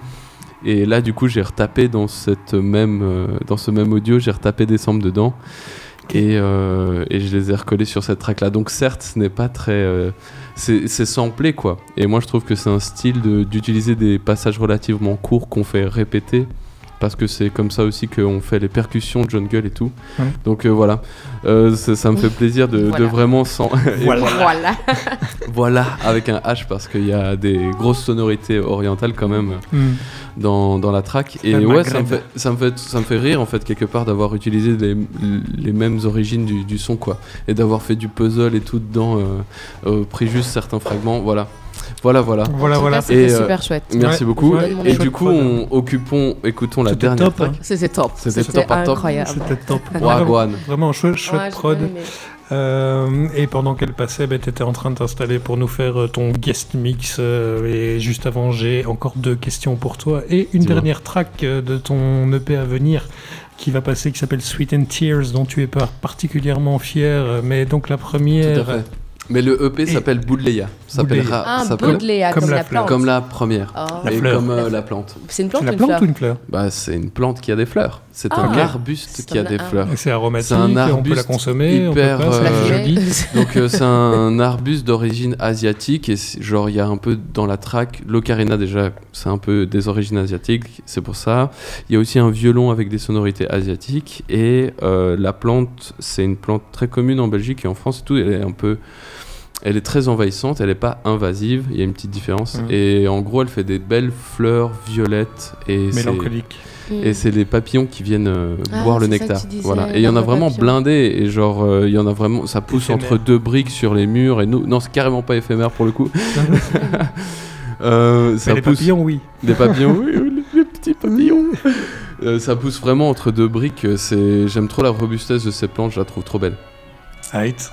[SPEAKER 8] Et là, du coup, j'ai retapé dans, cette même, dans ce même audio, j'ai retapé des samples dedans. Et, euh, et je les ai recollés sur cette track là. Donc, certes, ce n'est pas très. euh, c'est samplé, quoi. Et moi, je trouve que c'est un style de- d'utiliser des passages relativement courts qu'on fait répéter. Parce que c'est comme ça aussi qu'on fait les percussions de jungle et tout. Donc euh, voilà, Euh, ça, ça me fait plaisir de, vraiment sans.
[SPEAKER 10] Voilà.
[SPEAKER 5] Voilà.
[SPEAKER 8] voilà, avec un H parce qu'il y a des grosses sonorités orientales quand même
[SPEAKER 10] Hmm.
[SPEAKER 8] dans, dans la track. Et ouais, ça me, fait, ça, me fait, ça me fait rire en fait quelque part d'avoir utilisé les, les mêmes origines du, du son quoi. Et d'avoir fait du puzzle et tout dedans, euh, euh, pris juste certains fragments. Voilà. Voilà, voilà.
[SPEAKER 10] Voilà,
[SPEAKER 5] En
[SPEAKER 10] voilà.
[SPEAKER 5] c'était
[SPEAKER 8] Et, euh,
[SPEAKER 5] super chouette.
[SPEAKER 8] Merci
[SPEAKER 10] Ouais,
[SPEAKER 8] beaucoup.
[SPEAKER 10] ouais,
[SPEAKER 8] et du coup, on, occupons, écoutons la
[SPEAKER 10] C'était
[SPEAKER 8] dernière
[SPEAKER 10] top, hein.
[SPEAKER 5] C'était top.
[SPEAKER 8] C'était top à top.
[SPEAKER 5] incroyable.
[SPEAKER 10] C'était top. Vraiment chouette, chouette prod. Euh, et pendant qu'elle passait, ben, tu étais en train de t'installer pour nous faire euh, ton guest mix. euh, et juste avant, j'ai encore deux questions pour toi. Et une dernière track euh, de ton EP à venir qui va passer, qui s'appelle Sweet and Tears, dont tu es pas particulièrement fier. Mais donc la
[SPEAKER 8] Tout à
[SPEAKER 10] première.
[SPEAKER 8] fait. Mais le EP s'appelle Boudleia. S'appellera-
[SPEAKER 5] Ah,
[SPEAKER 8] s'appelle-
[SPEAKER 5] Boudléa,
[SPEAKER 10] comme
[SPEAKER 5] comme,
[SPEAKER 10] la
[SPEAKER 5] plante.
[SPEAKER 8] Comme la première.
[SPEAKER 5] Oh.
[SPEAKER 10] La
[SPEAKER 8] et
[SPEAKER 10] fleur.
[SPEAKER 8] comme euh, la plante.
[SPEAKER 5] C'est une plante ou
[SPEAKER 10] la
[SPEAKER 5] une
[SPEAKER 10] plante
[SPEAKER 5] fleur
[SPEAKER 10] ou une fleur?
[SPEAKER 8] Bah, c'est une plante qui a des fleurs. C'est
[SPEAKER 5] Ah.
[SPEAKER 8] un
[SPEAKER 5] Ok.
[SPEAKER 8] arbuste qui a des
[SPEAKER 5] ah.
[SPEAKER 8] fleurs.
[SPEAKER 10] C'est aromatique,
[SPEAKER 8] un
[SPEAKER 10] on peut la
[SPEAKER 8] arbuste
[SPEAKER 10] consommer, on
[SPEAKER 8] hyper,
[SPEAKER 10] peut pas, c'est
[SPEAKER 8] euh. Donc euh, c'est un arbuste d'origine asiatique et genre il y a un peu dans la track l'ocarina déjà c'est un peu des origines asiatiques c'est pour ça il y a aussi un violon avec des sonorités asiatiques et euh, la plante c'est une plante très commune en Belgique et en France et tout elle est un peu elle est très envahissante elle est pas invasive il y a une petite différence
[SPEAKER 10] Mhm.
[SPEAKER 8] et en gros elle fait des belles fleurs violettes et c'est-
[SPEAKER 10] Mélancolique.
[SPEAKER 8] et c'est les papillons qui viennent euh,
[SPEAKER 5] Ah,
[SPEAKER 8] boire le nectar.
[SPEAKER 5] disais,
[SPEAKER 8] Voilà. Et il y en a vraiment
[SPEAKER 5] papillon.
[SPEAKER 8] blindé et genre euh, il y en a vraiment ça pousse
[SPEAKER 10] Éphémère.
[SPEAKER 8] entre deux briques sur les murs et nous non c'est carrément pas éphémère pour le coup. Euh, ça
[SPEAKER 10] les
[SPEAKER 8] pousse
[SPEAKER 10] papillons, oui.
[SPEAKER 8] des papillons oui, oui, les, les petits papillons. Euh, ça pousse vraiment entre deux briques. C'est j'aime trop la robustesse de ces plantes, je la trouve trop belle.
[SPEAKER 10] Right.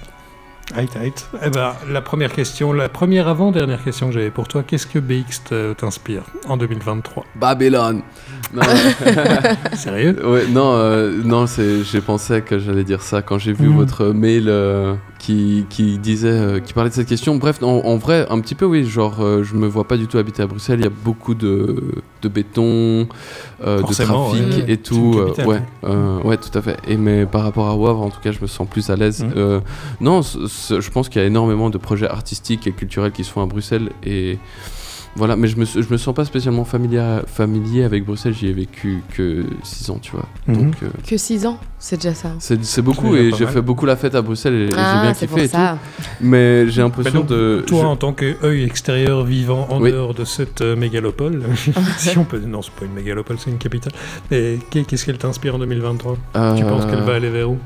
[SPEAKER 10] Right, right. Eh ben, la première question, la première avant-dernière question que j'avais pour toi, qu'est-ce que BX t'inspire en 2023
[SPEAKER 8] Babylone. Non,
[SPEAKER 10] Sérieux?
[SPEAKER 8] Ouais, non, euh, non, j'ai pensé que j'allais dire ça quand j'ai vu
[SPEAKER 10] Mhm.
[SPEAKER 8] votre mail euh, qui, qui disait, euh, qui parlait de cette question. Bref, en, en vrai, un petit peu, oui, genre, je me vois pas du tout habiter à Bruxelles. Il y a beaucoup de, de béton, euh, de trafic
[SPEAKER 10] ouais.
[SPEAKER 8] et tout. euh, ouais, euh, ouais, tout à fait. Et mais par rapport à Wavre, en tout cas, je me sens plus à l'aise.
[SPEAKER 10] Mhm.
[SPEAKER 8] Euh, non, je pense qu'il y a énormément de projets artistiques et culturels qui se font à Bruxelles et voilà, mais je me, je me sens pas spécialement familier, familier avec Bruxelles, j'y ai vécu que 6 ans, tu vois.
[SPEAKER 10] Mhm.
[SPEAKER 8] Donc, euh,
[SPEAKER 5] Que 6 ans, c'est déjà ça.
[SPEAKER 8] c'est beaucoup et j'ai fait beaucoup la fête à Bruxelles et, et j'ai
[SPEAKER 5] Ah,
[SPEAKER 8] bien
[SPEAKER 5] c'est
[SPEAKER 8] kiffé
[SPEAKER 5] pour
[SPEAKER 8] et
[SPEAKER 5] ça.
[SPEAKER 8] tout. Mais j'ai l'impression
[SPEAKER 10] Bah donc,
[SPEAKER 8] de.
[SPEAKER 10] Toi,
[SPEAKER 8] je-
[SPEAKER 10] en tant qu'œil extérieur vivant en
[SPEAKER 8] Oui.
[SPEAKER 10] dehors de cette euh, mégalopole, si on peut. Non, c'est pas une mégalopole, c'est une capitale. Qu'est- qu'est-ce qu'elle t'inspire en 2023 Tu
[SPEAKER 8] Euh,
[SPEAKER 10] penses qu'elle va aller vers où?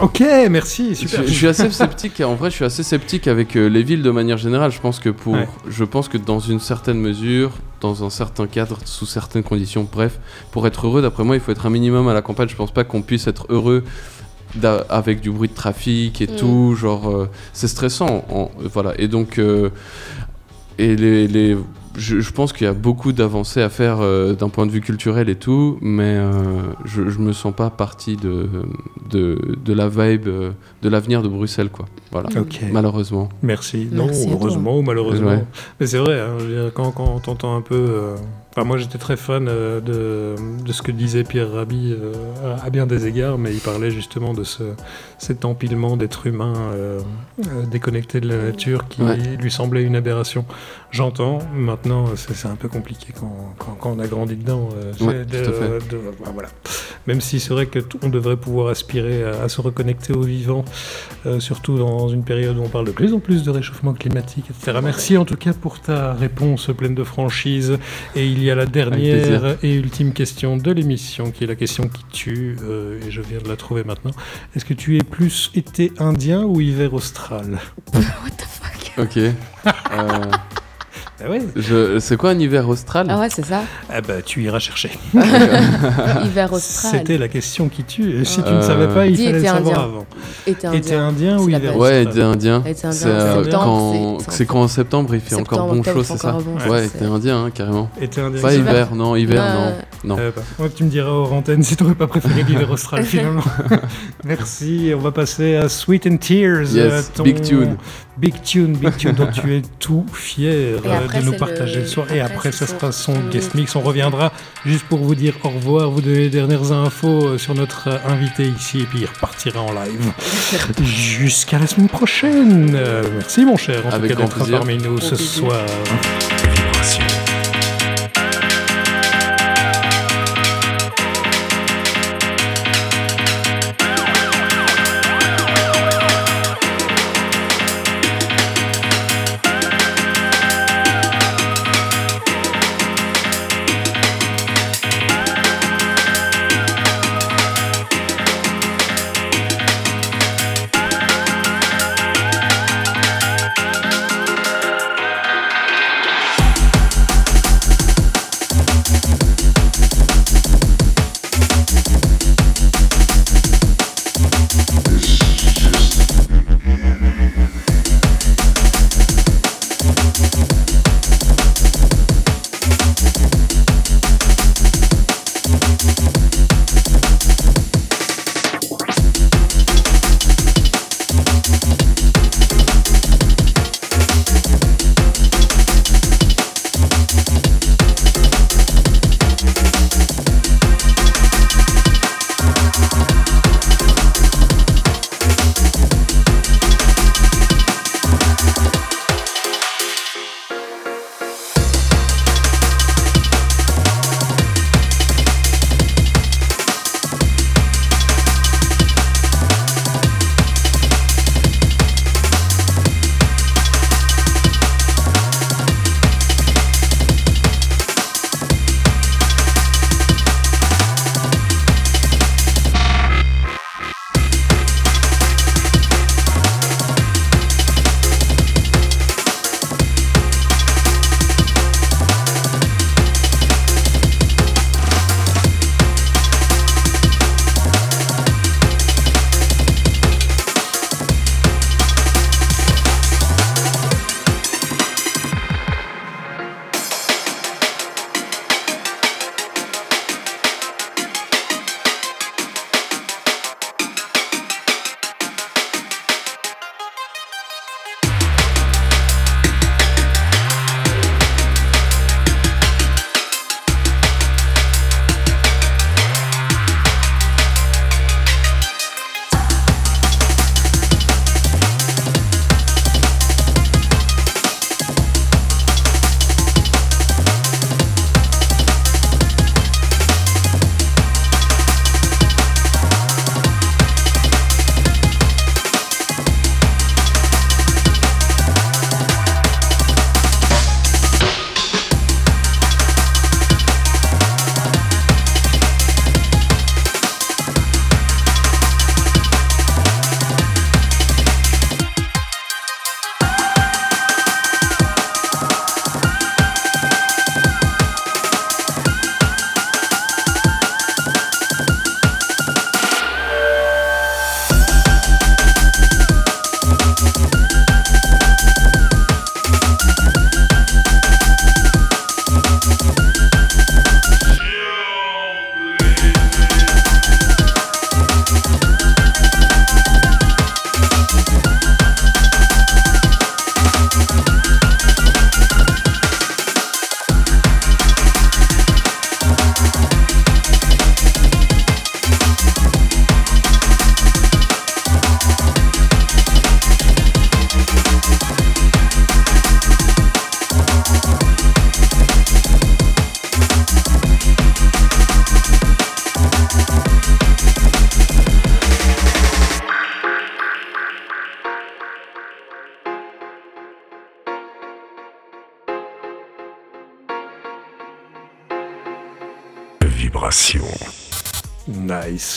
[SPEAKER 10] Ok, merci, super.
[SPEAKER 8] Je, je suis assez sceptique. En vrai, je suis assez sceptique avec euh, les villes de manière générale. Je pense que pour,
[SPEAKER 10] Ouais.
[SPEAKER 8] je pense que dans une certaine mesure, dans un certain cadre, sous certaines conditions, bref, pour être heureux, d'après moi, il faut être un minimum à la campagne. Je pense pas qu'on puisse être heureux avec du bruit de trafic et
[SPEAKER 5] Mm.
[SPEAKER 8] tout. Genre, euh, c'est stressant. en- voilà. Et donc, euh, et les, les- je, je pense qu'il y a beaucoup d'avancées à faire euh, d'un point de vue culturel et tout, mais euh, je, je me sens pas partie de, de, de la vibe, euh, de l'avenir de Bruxelles, quoi. Voilà. Malheureusement.
[SPEAKER 10] Merci. Non,
[SPEAKER 5] Merci
[SPEAKER 10] heureusement ou malheureusement.
[SPEAKER 8] Ouais.
[SPEAKER 10] Mais c'est vrai, hein, quand, quand on t'entend un peu. Enfin, moi, j'étais très fan euh, de, de ce que disait Pierre Rabhi euh, à, à bien des égards, mais il parlait justement de ce, cet empilement d'êtres humains euh, déconnectés de la nature qui
[SPEAKER 8] Ouais.
[SPEAKER 10] lui semblait une aberration. J'entends, maintenant, c'est un peu compliqué quand, quand, quand on a grandi dedans.
[SPEAKER 8] Ouais, fait.
[SPEAKER 10] de- bah, voilà. même si c'est vrai qu'on devrait pouvoir aspirer à, à, se reconnecter au vivant, surtout dans une période où on parle de plus en plus de réchauffement climatique, etc. Merci en tout cas pour ta réponse pleine de franchise. Et il y a la dernière et ultime question de l'émission, qui est la question qui tue, euh, et je viens de la trouver maintenant. Est-ce que tu es plus été indien ou hiver austral?
[SPEAKER 5] What the fuck?
[SPEAKER 8] Ok. Euh...
[SPEAKER 10] Oui.
[SPEAKER 8] Je... C'est quoi un hiver austral?
[SPEAKER 5] Ah ouais, c'est ça.
[SPEAKER 10] Ah bah tu iras chercher.
[SPEAKER 5] hiver austral.
[SPEAKER 10] C'était la question qui tue. Et si tu ne savais pas, il
[SPEAKER 5] Dis
[SPEAKER 10] fallait le savoir
[SPEAKER 5] indien.
[SPEAKER 10] avant.
[SPEAKER 5] Été indien.
[SPEAKER 10] Été indien ou hiver.
[SPEAKER 8] Ouais, été indien.
[SPEAKER 5] Indien,
[SPEAKER 8] C'est euh, quand
[SPEAKER 5] c'est-
[SPEAKER 8] quand en septembre il fait encore bon chaud,
[SPEAKER 5] c'est
[SPEAKER 8] ça
[SPEAKER 5] bon,
[SPEAKER 8] Ouais,
[SPEAKER 5] ouais,
[SPEAKER 8] été indien hein, carrément.
[SPEAKER 10] Été indien.
[SPEAKER 8] Pas hiver, non, hiver,
[SPEAKER 5] Euh,
[SPEAKER 8] non. Non.
[SPEAKER 10] Euh, bah, ouais, tu me diras hors antenne si tu n'aurais pas préféré l'hiver austral finalement. Merci. On va passer à Sweet and Tears.
[SPEAKER 8] Yes,
[SPEAKER 10] euh, ton
[SPEAKER 8] big tune.
[SPEAKER 10] Big tune, big tune dont tu es tout fier euh,
[SPEAKER 5] après,
[SPEAKER 10] de nous partager
[SPEAKER 5] le-
[SPEAKER 10] le soir. Et
[SPEAKER 5] après,
[SPEAKER 10] ce sera son guest mix. On reviendra juste pour vous dire au revoir, vous donner les dernières infos euh, sur notre euh, invité ici et puis il repartira en live. Jusqu'à la semaine prochaine. Merci mon cher en
[SPEAKER 8] Avec
[SPEAKER 10] tout cas d'être parmi nous ce
[SPEAKER 5] plaisir.
[SPEAKER 10] soir.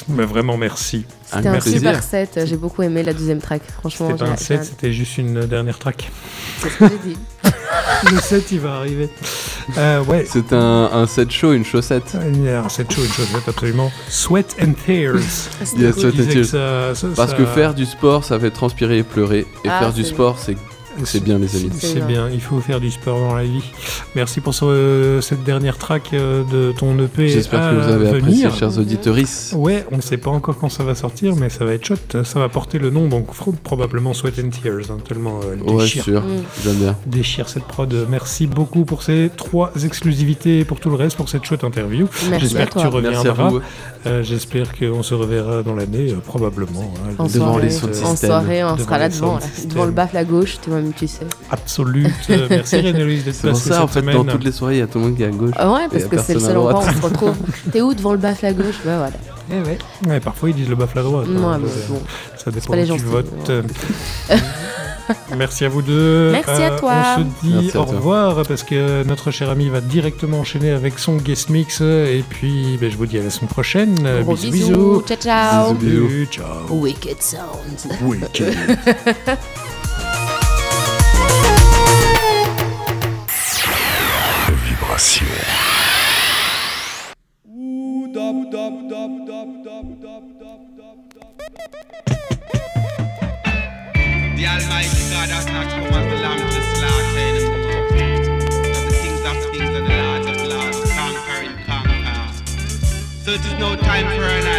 [SPEAKER 10] Mais vraiment merci.
[SPEAKER 5] C'était un super set, j'ai beaucoup aimé la deuxième track. Franchement,
[SPEAKER 10] C'était pas un set, c'était juste une dernière track.
[SPEAKER 5] c'est ce que j'ai dit.
[SPEAKER 10] Le set, il va arriver. Euh, ouais.
[SPEAKER 8] C'est un, un set show, une chaussette.
[SPEAKER 10] Un set show, une chaussette, absolument. Sweat and Tears.
[SPEAKER 8] Yes,
[SPEAKER 10] Il
[SPEAKER 8] sweat and tears.
[SPEAKER 10] ça- ça-
[SPEAKER 8] Parce
[SPEAKER 10] ça-
[SPEAKER 8] que faire du sport, ça fait transpirer et pleurer. Et
[SPEAKER 5] Ah,
[SPEAKER 8] faire du sport, c'est c'est bien, les amis.
[SPEAKER 10] C'est bien, il faut faire du sport dans la vie. Merci pour ce- cette dernière track euh, de ton EP.
[SPEAKER 8] J'espère que vous avez apprécié,
[SPEAKER 10] venir.
[SPEAKER 8] chers auditeuristes.
[SPEAKER 10] Ouais, on ne sait pas encore quand ça va sortir, mais ça va être chouette. Ça va porter le nom, donc probablement Sweat and Tears, hein, tellement euh, elle
[SPEAKER 8] Ouais,
[SPEAKER 10] déchire.
[SPEAKER 8] sûr,
[SPEAKER 5] Mm.
[SPEAKER 8] j'aime bien.
[SPEAKER 10] Déchire cette prod. Merci beaucoup pour ces trois exclusivités et pour tout le reste, pour cette chouette interview.
[SPEAKER 5] Merci
[SPEAKER 10] J'espère
[SPEAKER 5] à
[SPEAKER 10] que
[SPEAKER 5] toi.
[SPEAKER 10] tu
[SPEAKER 8] Merci à
[SPEAKER 10] reviendras. Euh, J'espère qu'on se reverra dans l'année, euh, probablement. hein,
[SPEAKER 5] En
[SPEAKER 8] Devant
[SPEAKER 5] soirée,
[SPEAKER 8] les sound
[SPEAKER 5] en soirée, on
[SPEAKER 10] Devant
[SPEAKER 5] sera là devant, là, devant le baffle à gauche, toi-même tu sais.
[SPEAKER 10] Absolute. Euh, Merci René-Louise d'être
[SPEAKER 8] ça, en
[SPEAKER 10] cette
[SPEAKER 8] fait,
[SPEAKER 10] semaine.
[SPEAKER 8] dans toutes les soirées, il y a tout le monde qui est à gauche.
[SPEAKER 5] Ah ouais, parce que c'est le seul endroit où on se retrouve. T'es où devant le baffle à gauche Bah voilà.
[SPEAKER 10] Eh ouais. Ouais, parfois ils disent le baffle à droite.
[SPEAKER 5] Ouais,
[SPEAKER 10] hein,
[SPEAKER 5] mais
[SPEAKER 10] ça-
[SPEAKER 5] bon.
[SPEAKER 10] Ça dépend
[SPEAKER 5] pas les
[SPEAKER 10] où tu votes. Merci à vous deux.
[SPEAKER 5] Merci à toi.
[SPEAKER 10] On se dit
[SPEAKER 8] Merci
[SPEAKER 10] au revoir parce que notre cher ami va directement enchaîner avec son guest mix. Et puis, ben, je vous dis à la semaine prochaine.
[SPEAKER 5] Gros
[SPEAKER 10] bisous,
[SPEAKER 5] bisous.
[SPEAKER 10] bisous.
[SPEAKER 5] Ciao, ciao.
[SPEAKER 8] Bisous,
[SPEAKER 10] Salut, ciao.
[SPEAKER 5] Wicked Sounds.
[SPEAKER 10] Wicked.
[SPEAKER 12] Vibration.
[SPEAKER 1] The Almighty God has not come as the lamb to slaughter anymore. But the kings of kings and the lords of lords conquer and conquer. So it is no time for a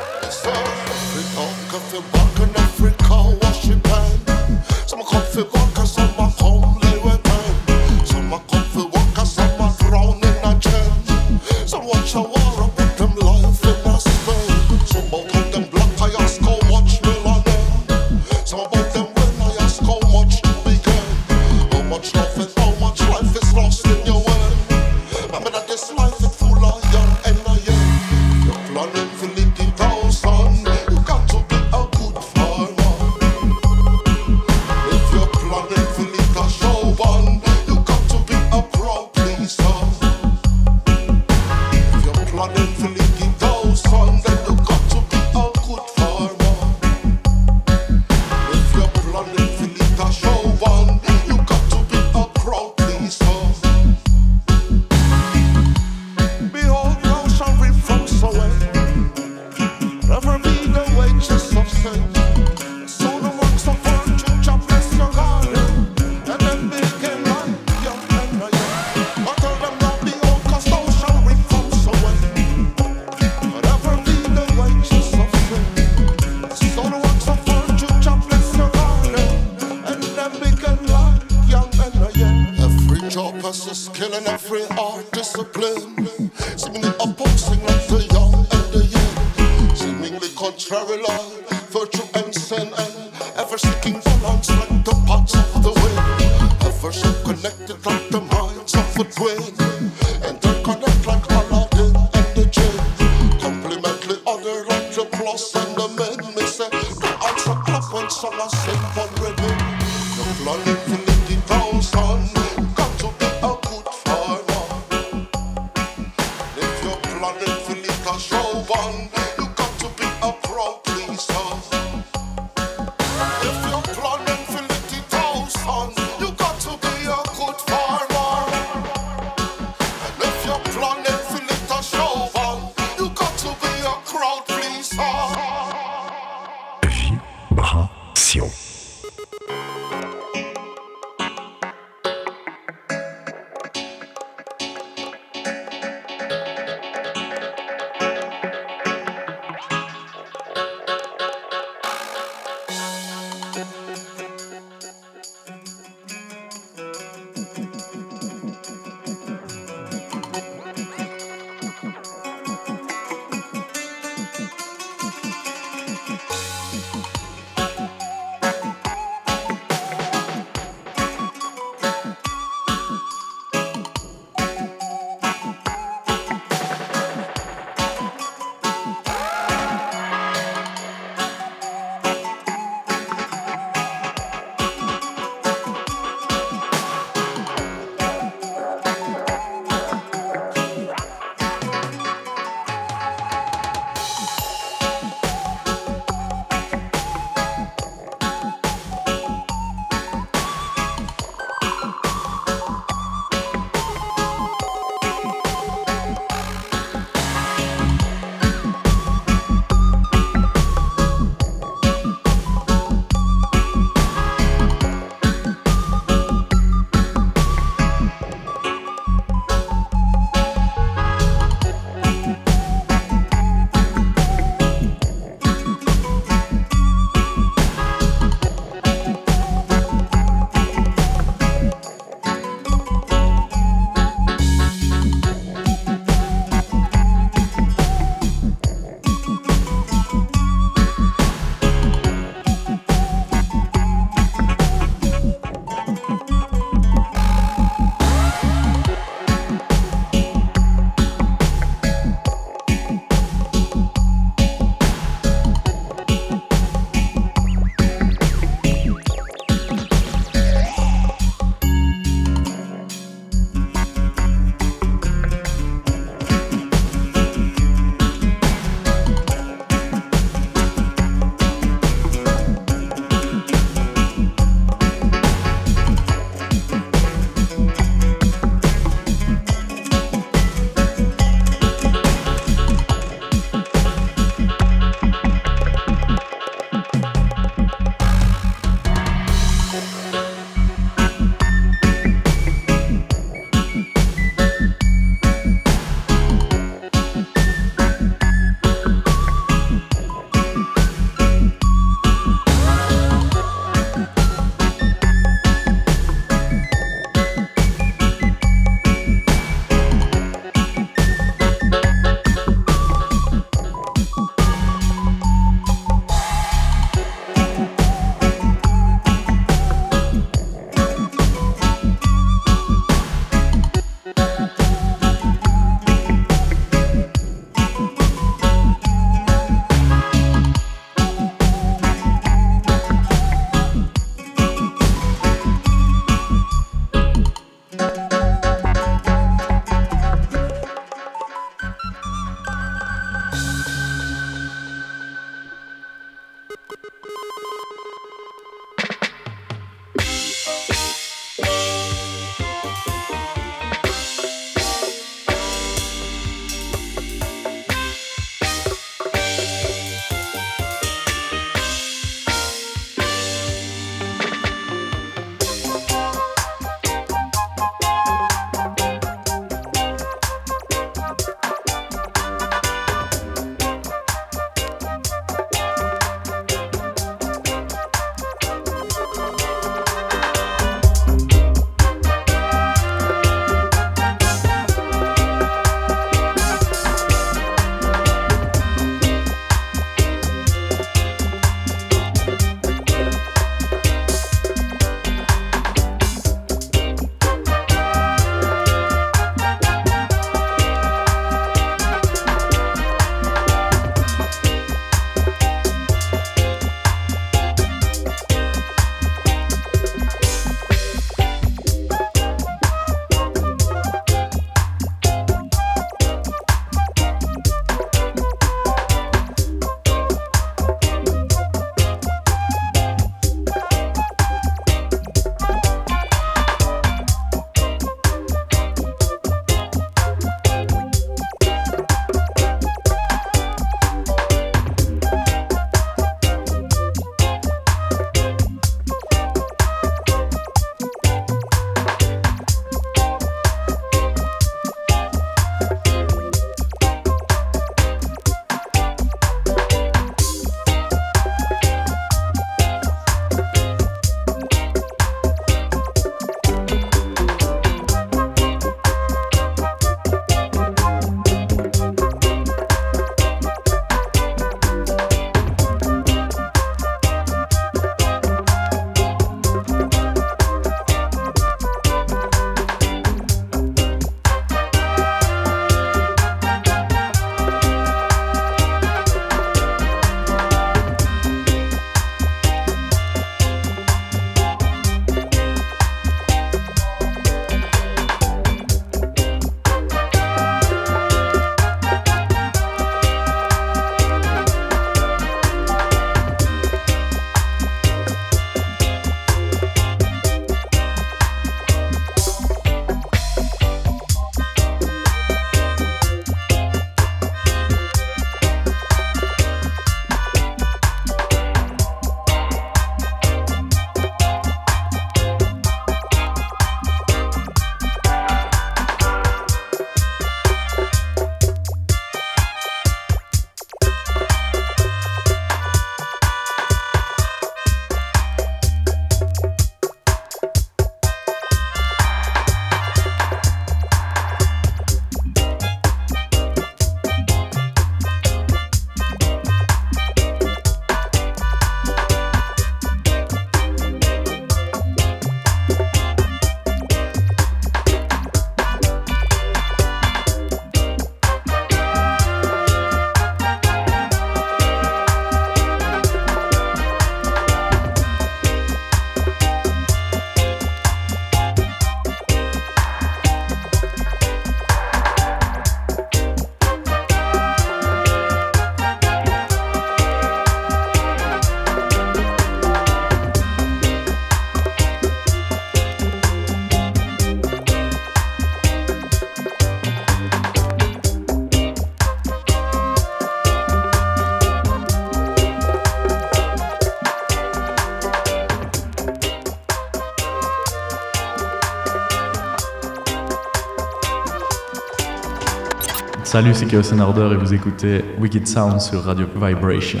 [SPEAKER 13] Salut, c'est Chaos Order et vous écoutez Wicked Sound sur Radio Vibration.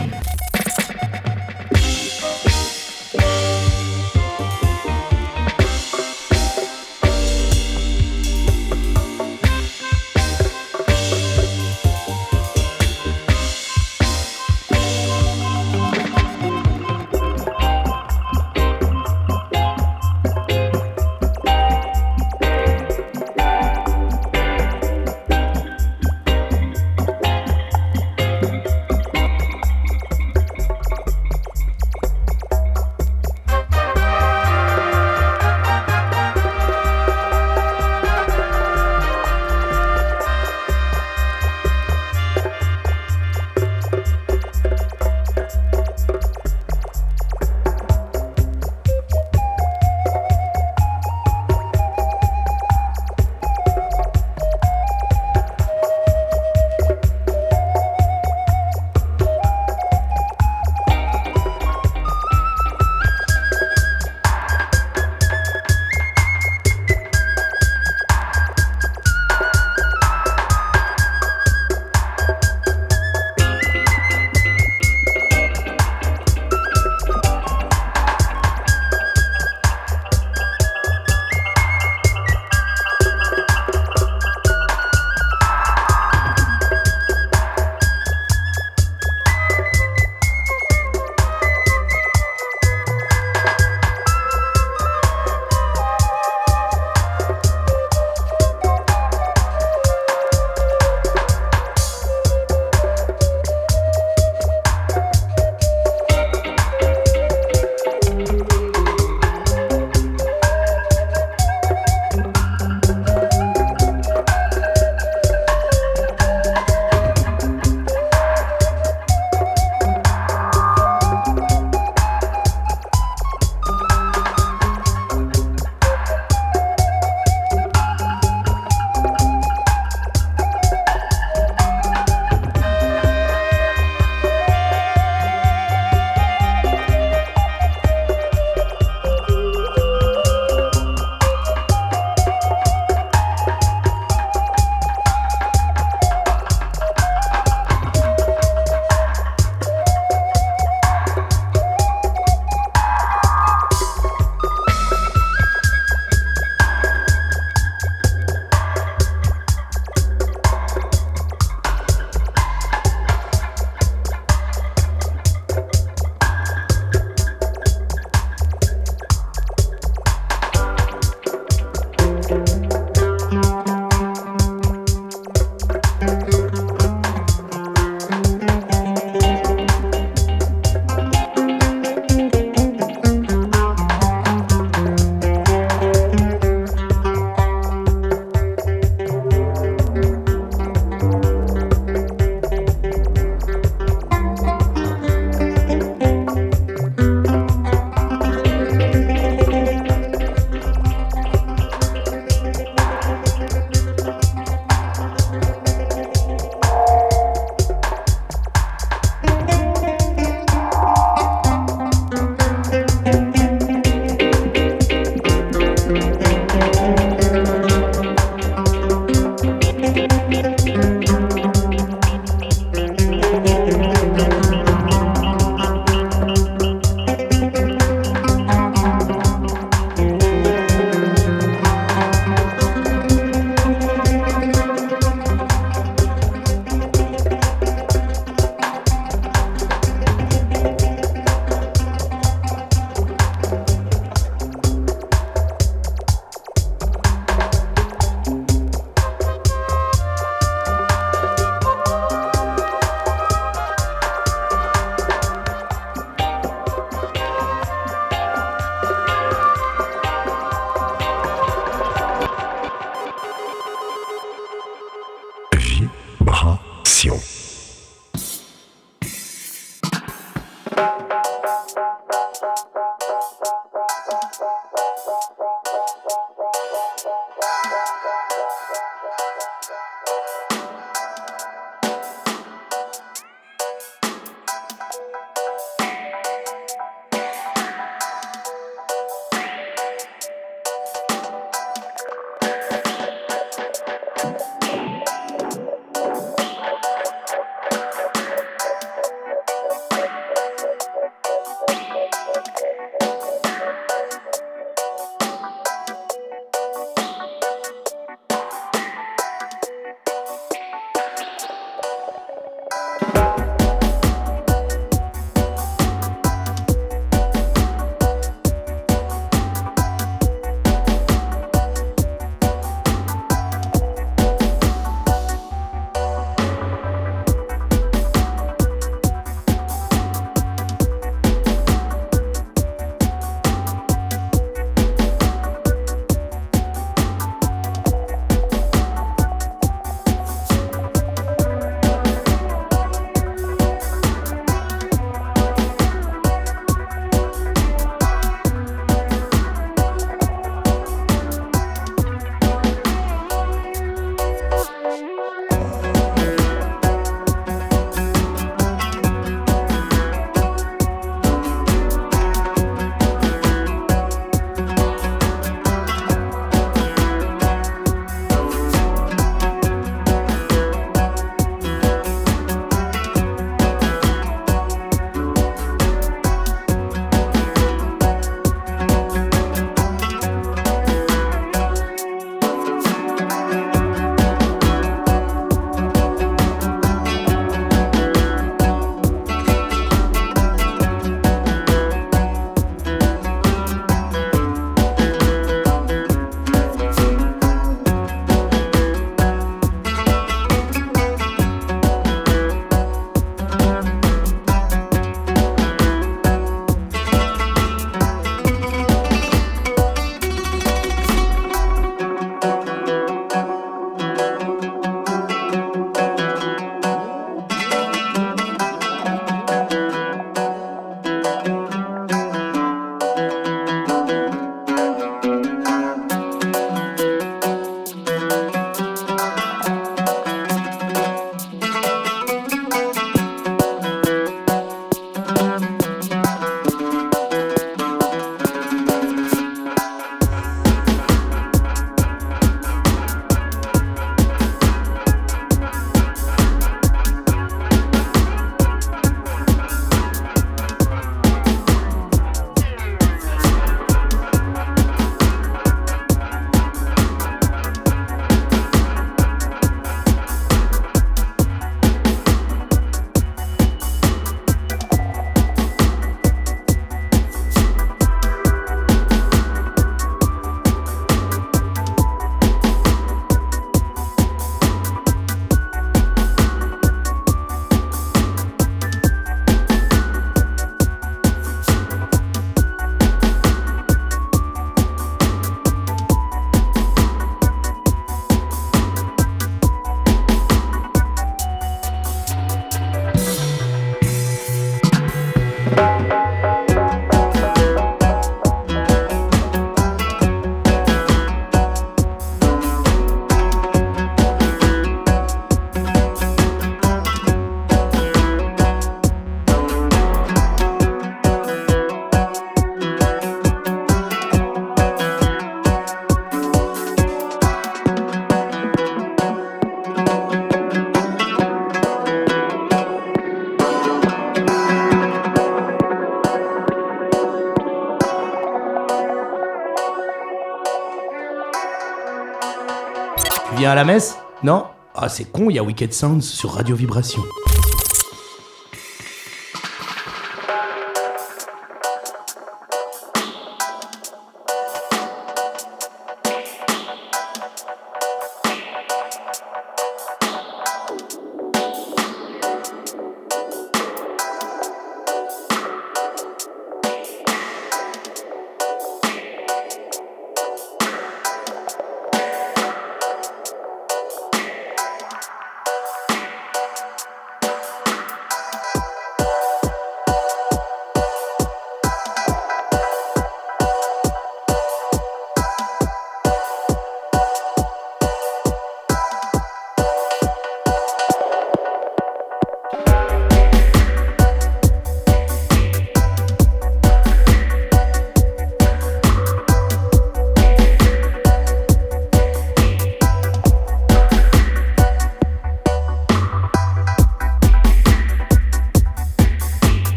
[SPEAKER 14] À la messe Non? Ah, c'est con, il y a Wicked Sounds sur Radio Vibration.
[SPEAKER 12] Vibration.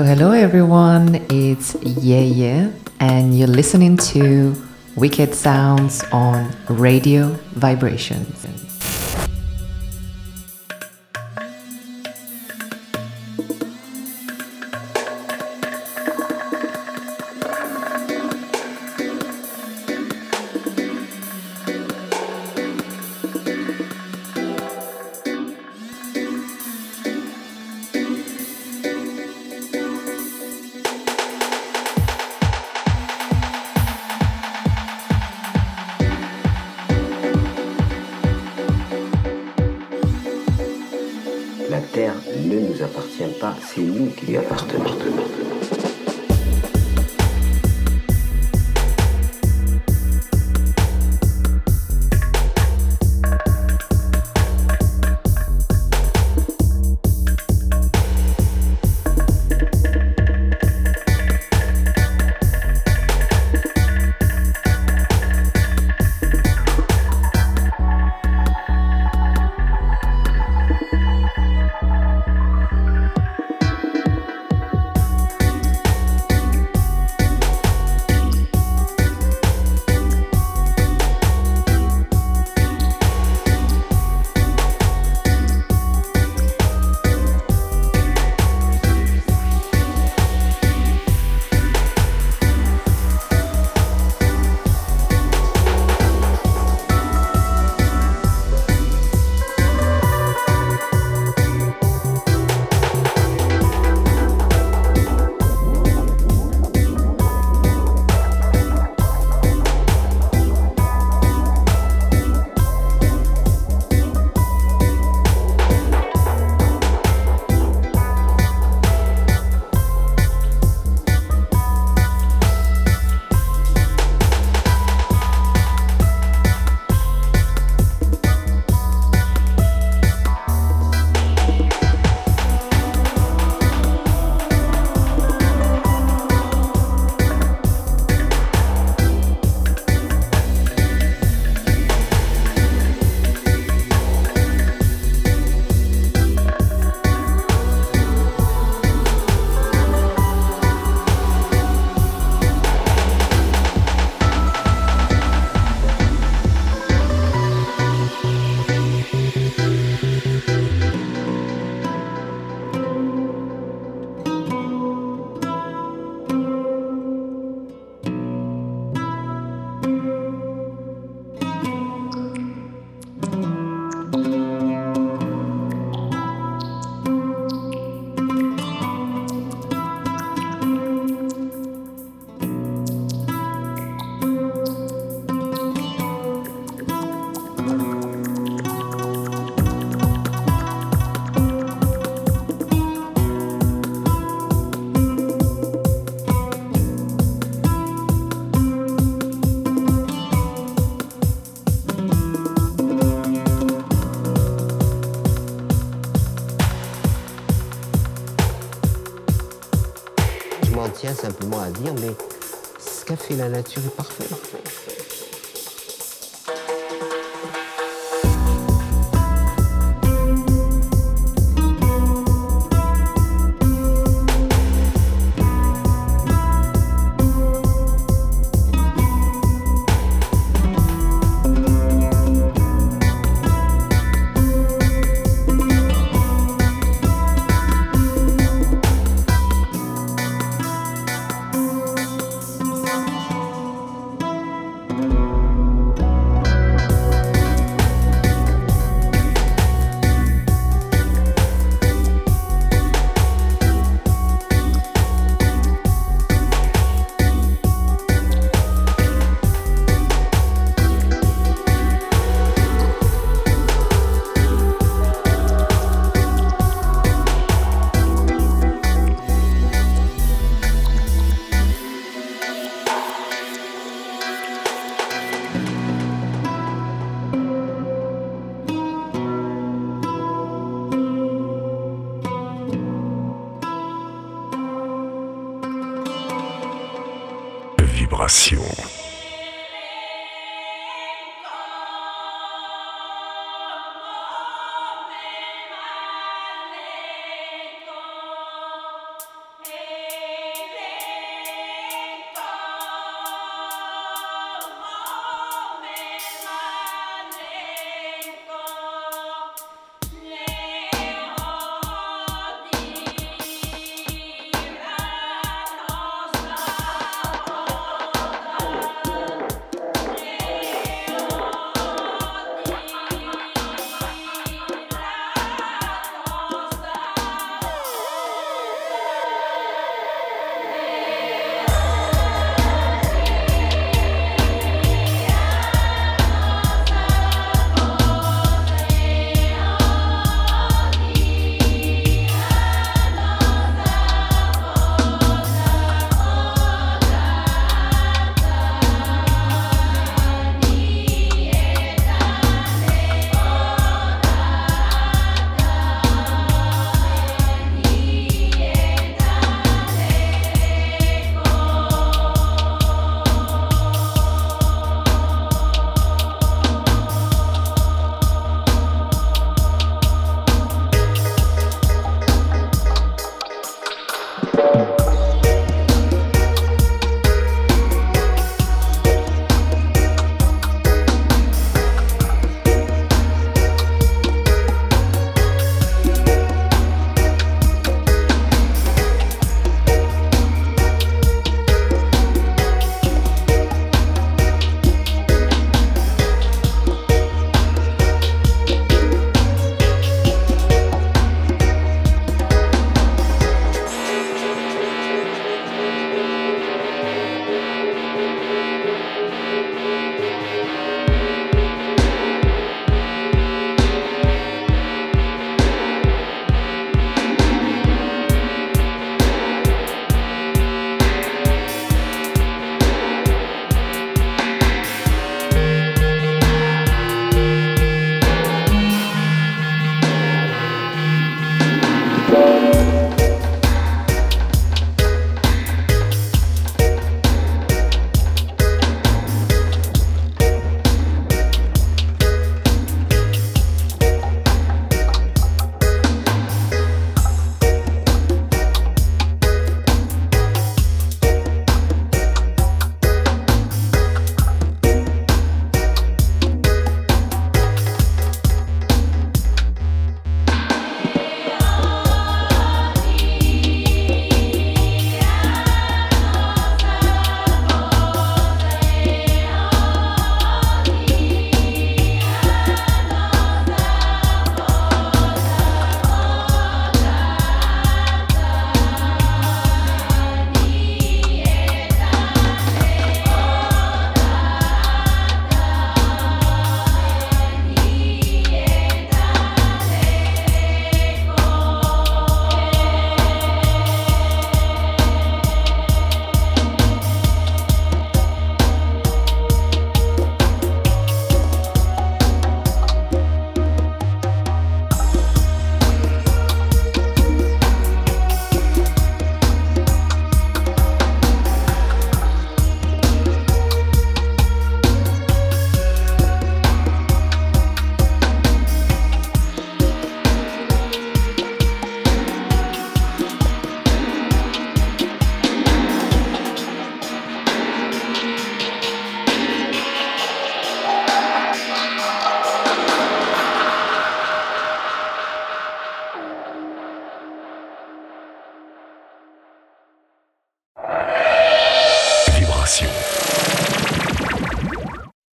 [SPEAKER 15] Hello, hello everyone. It's Yeah, and you're listening to Wicked Sounds on Radio Vibrations.
[SPEAKER 16] Fait la nature est parfait.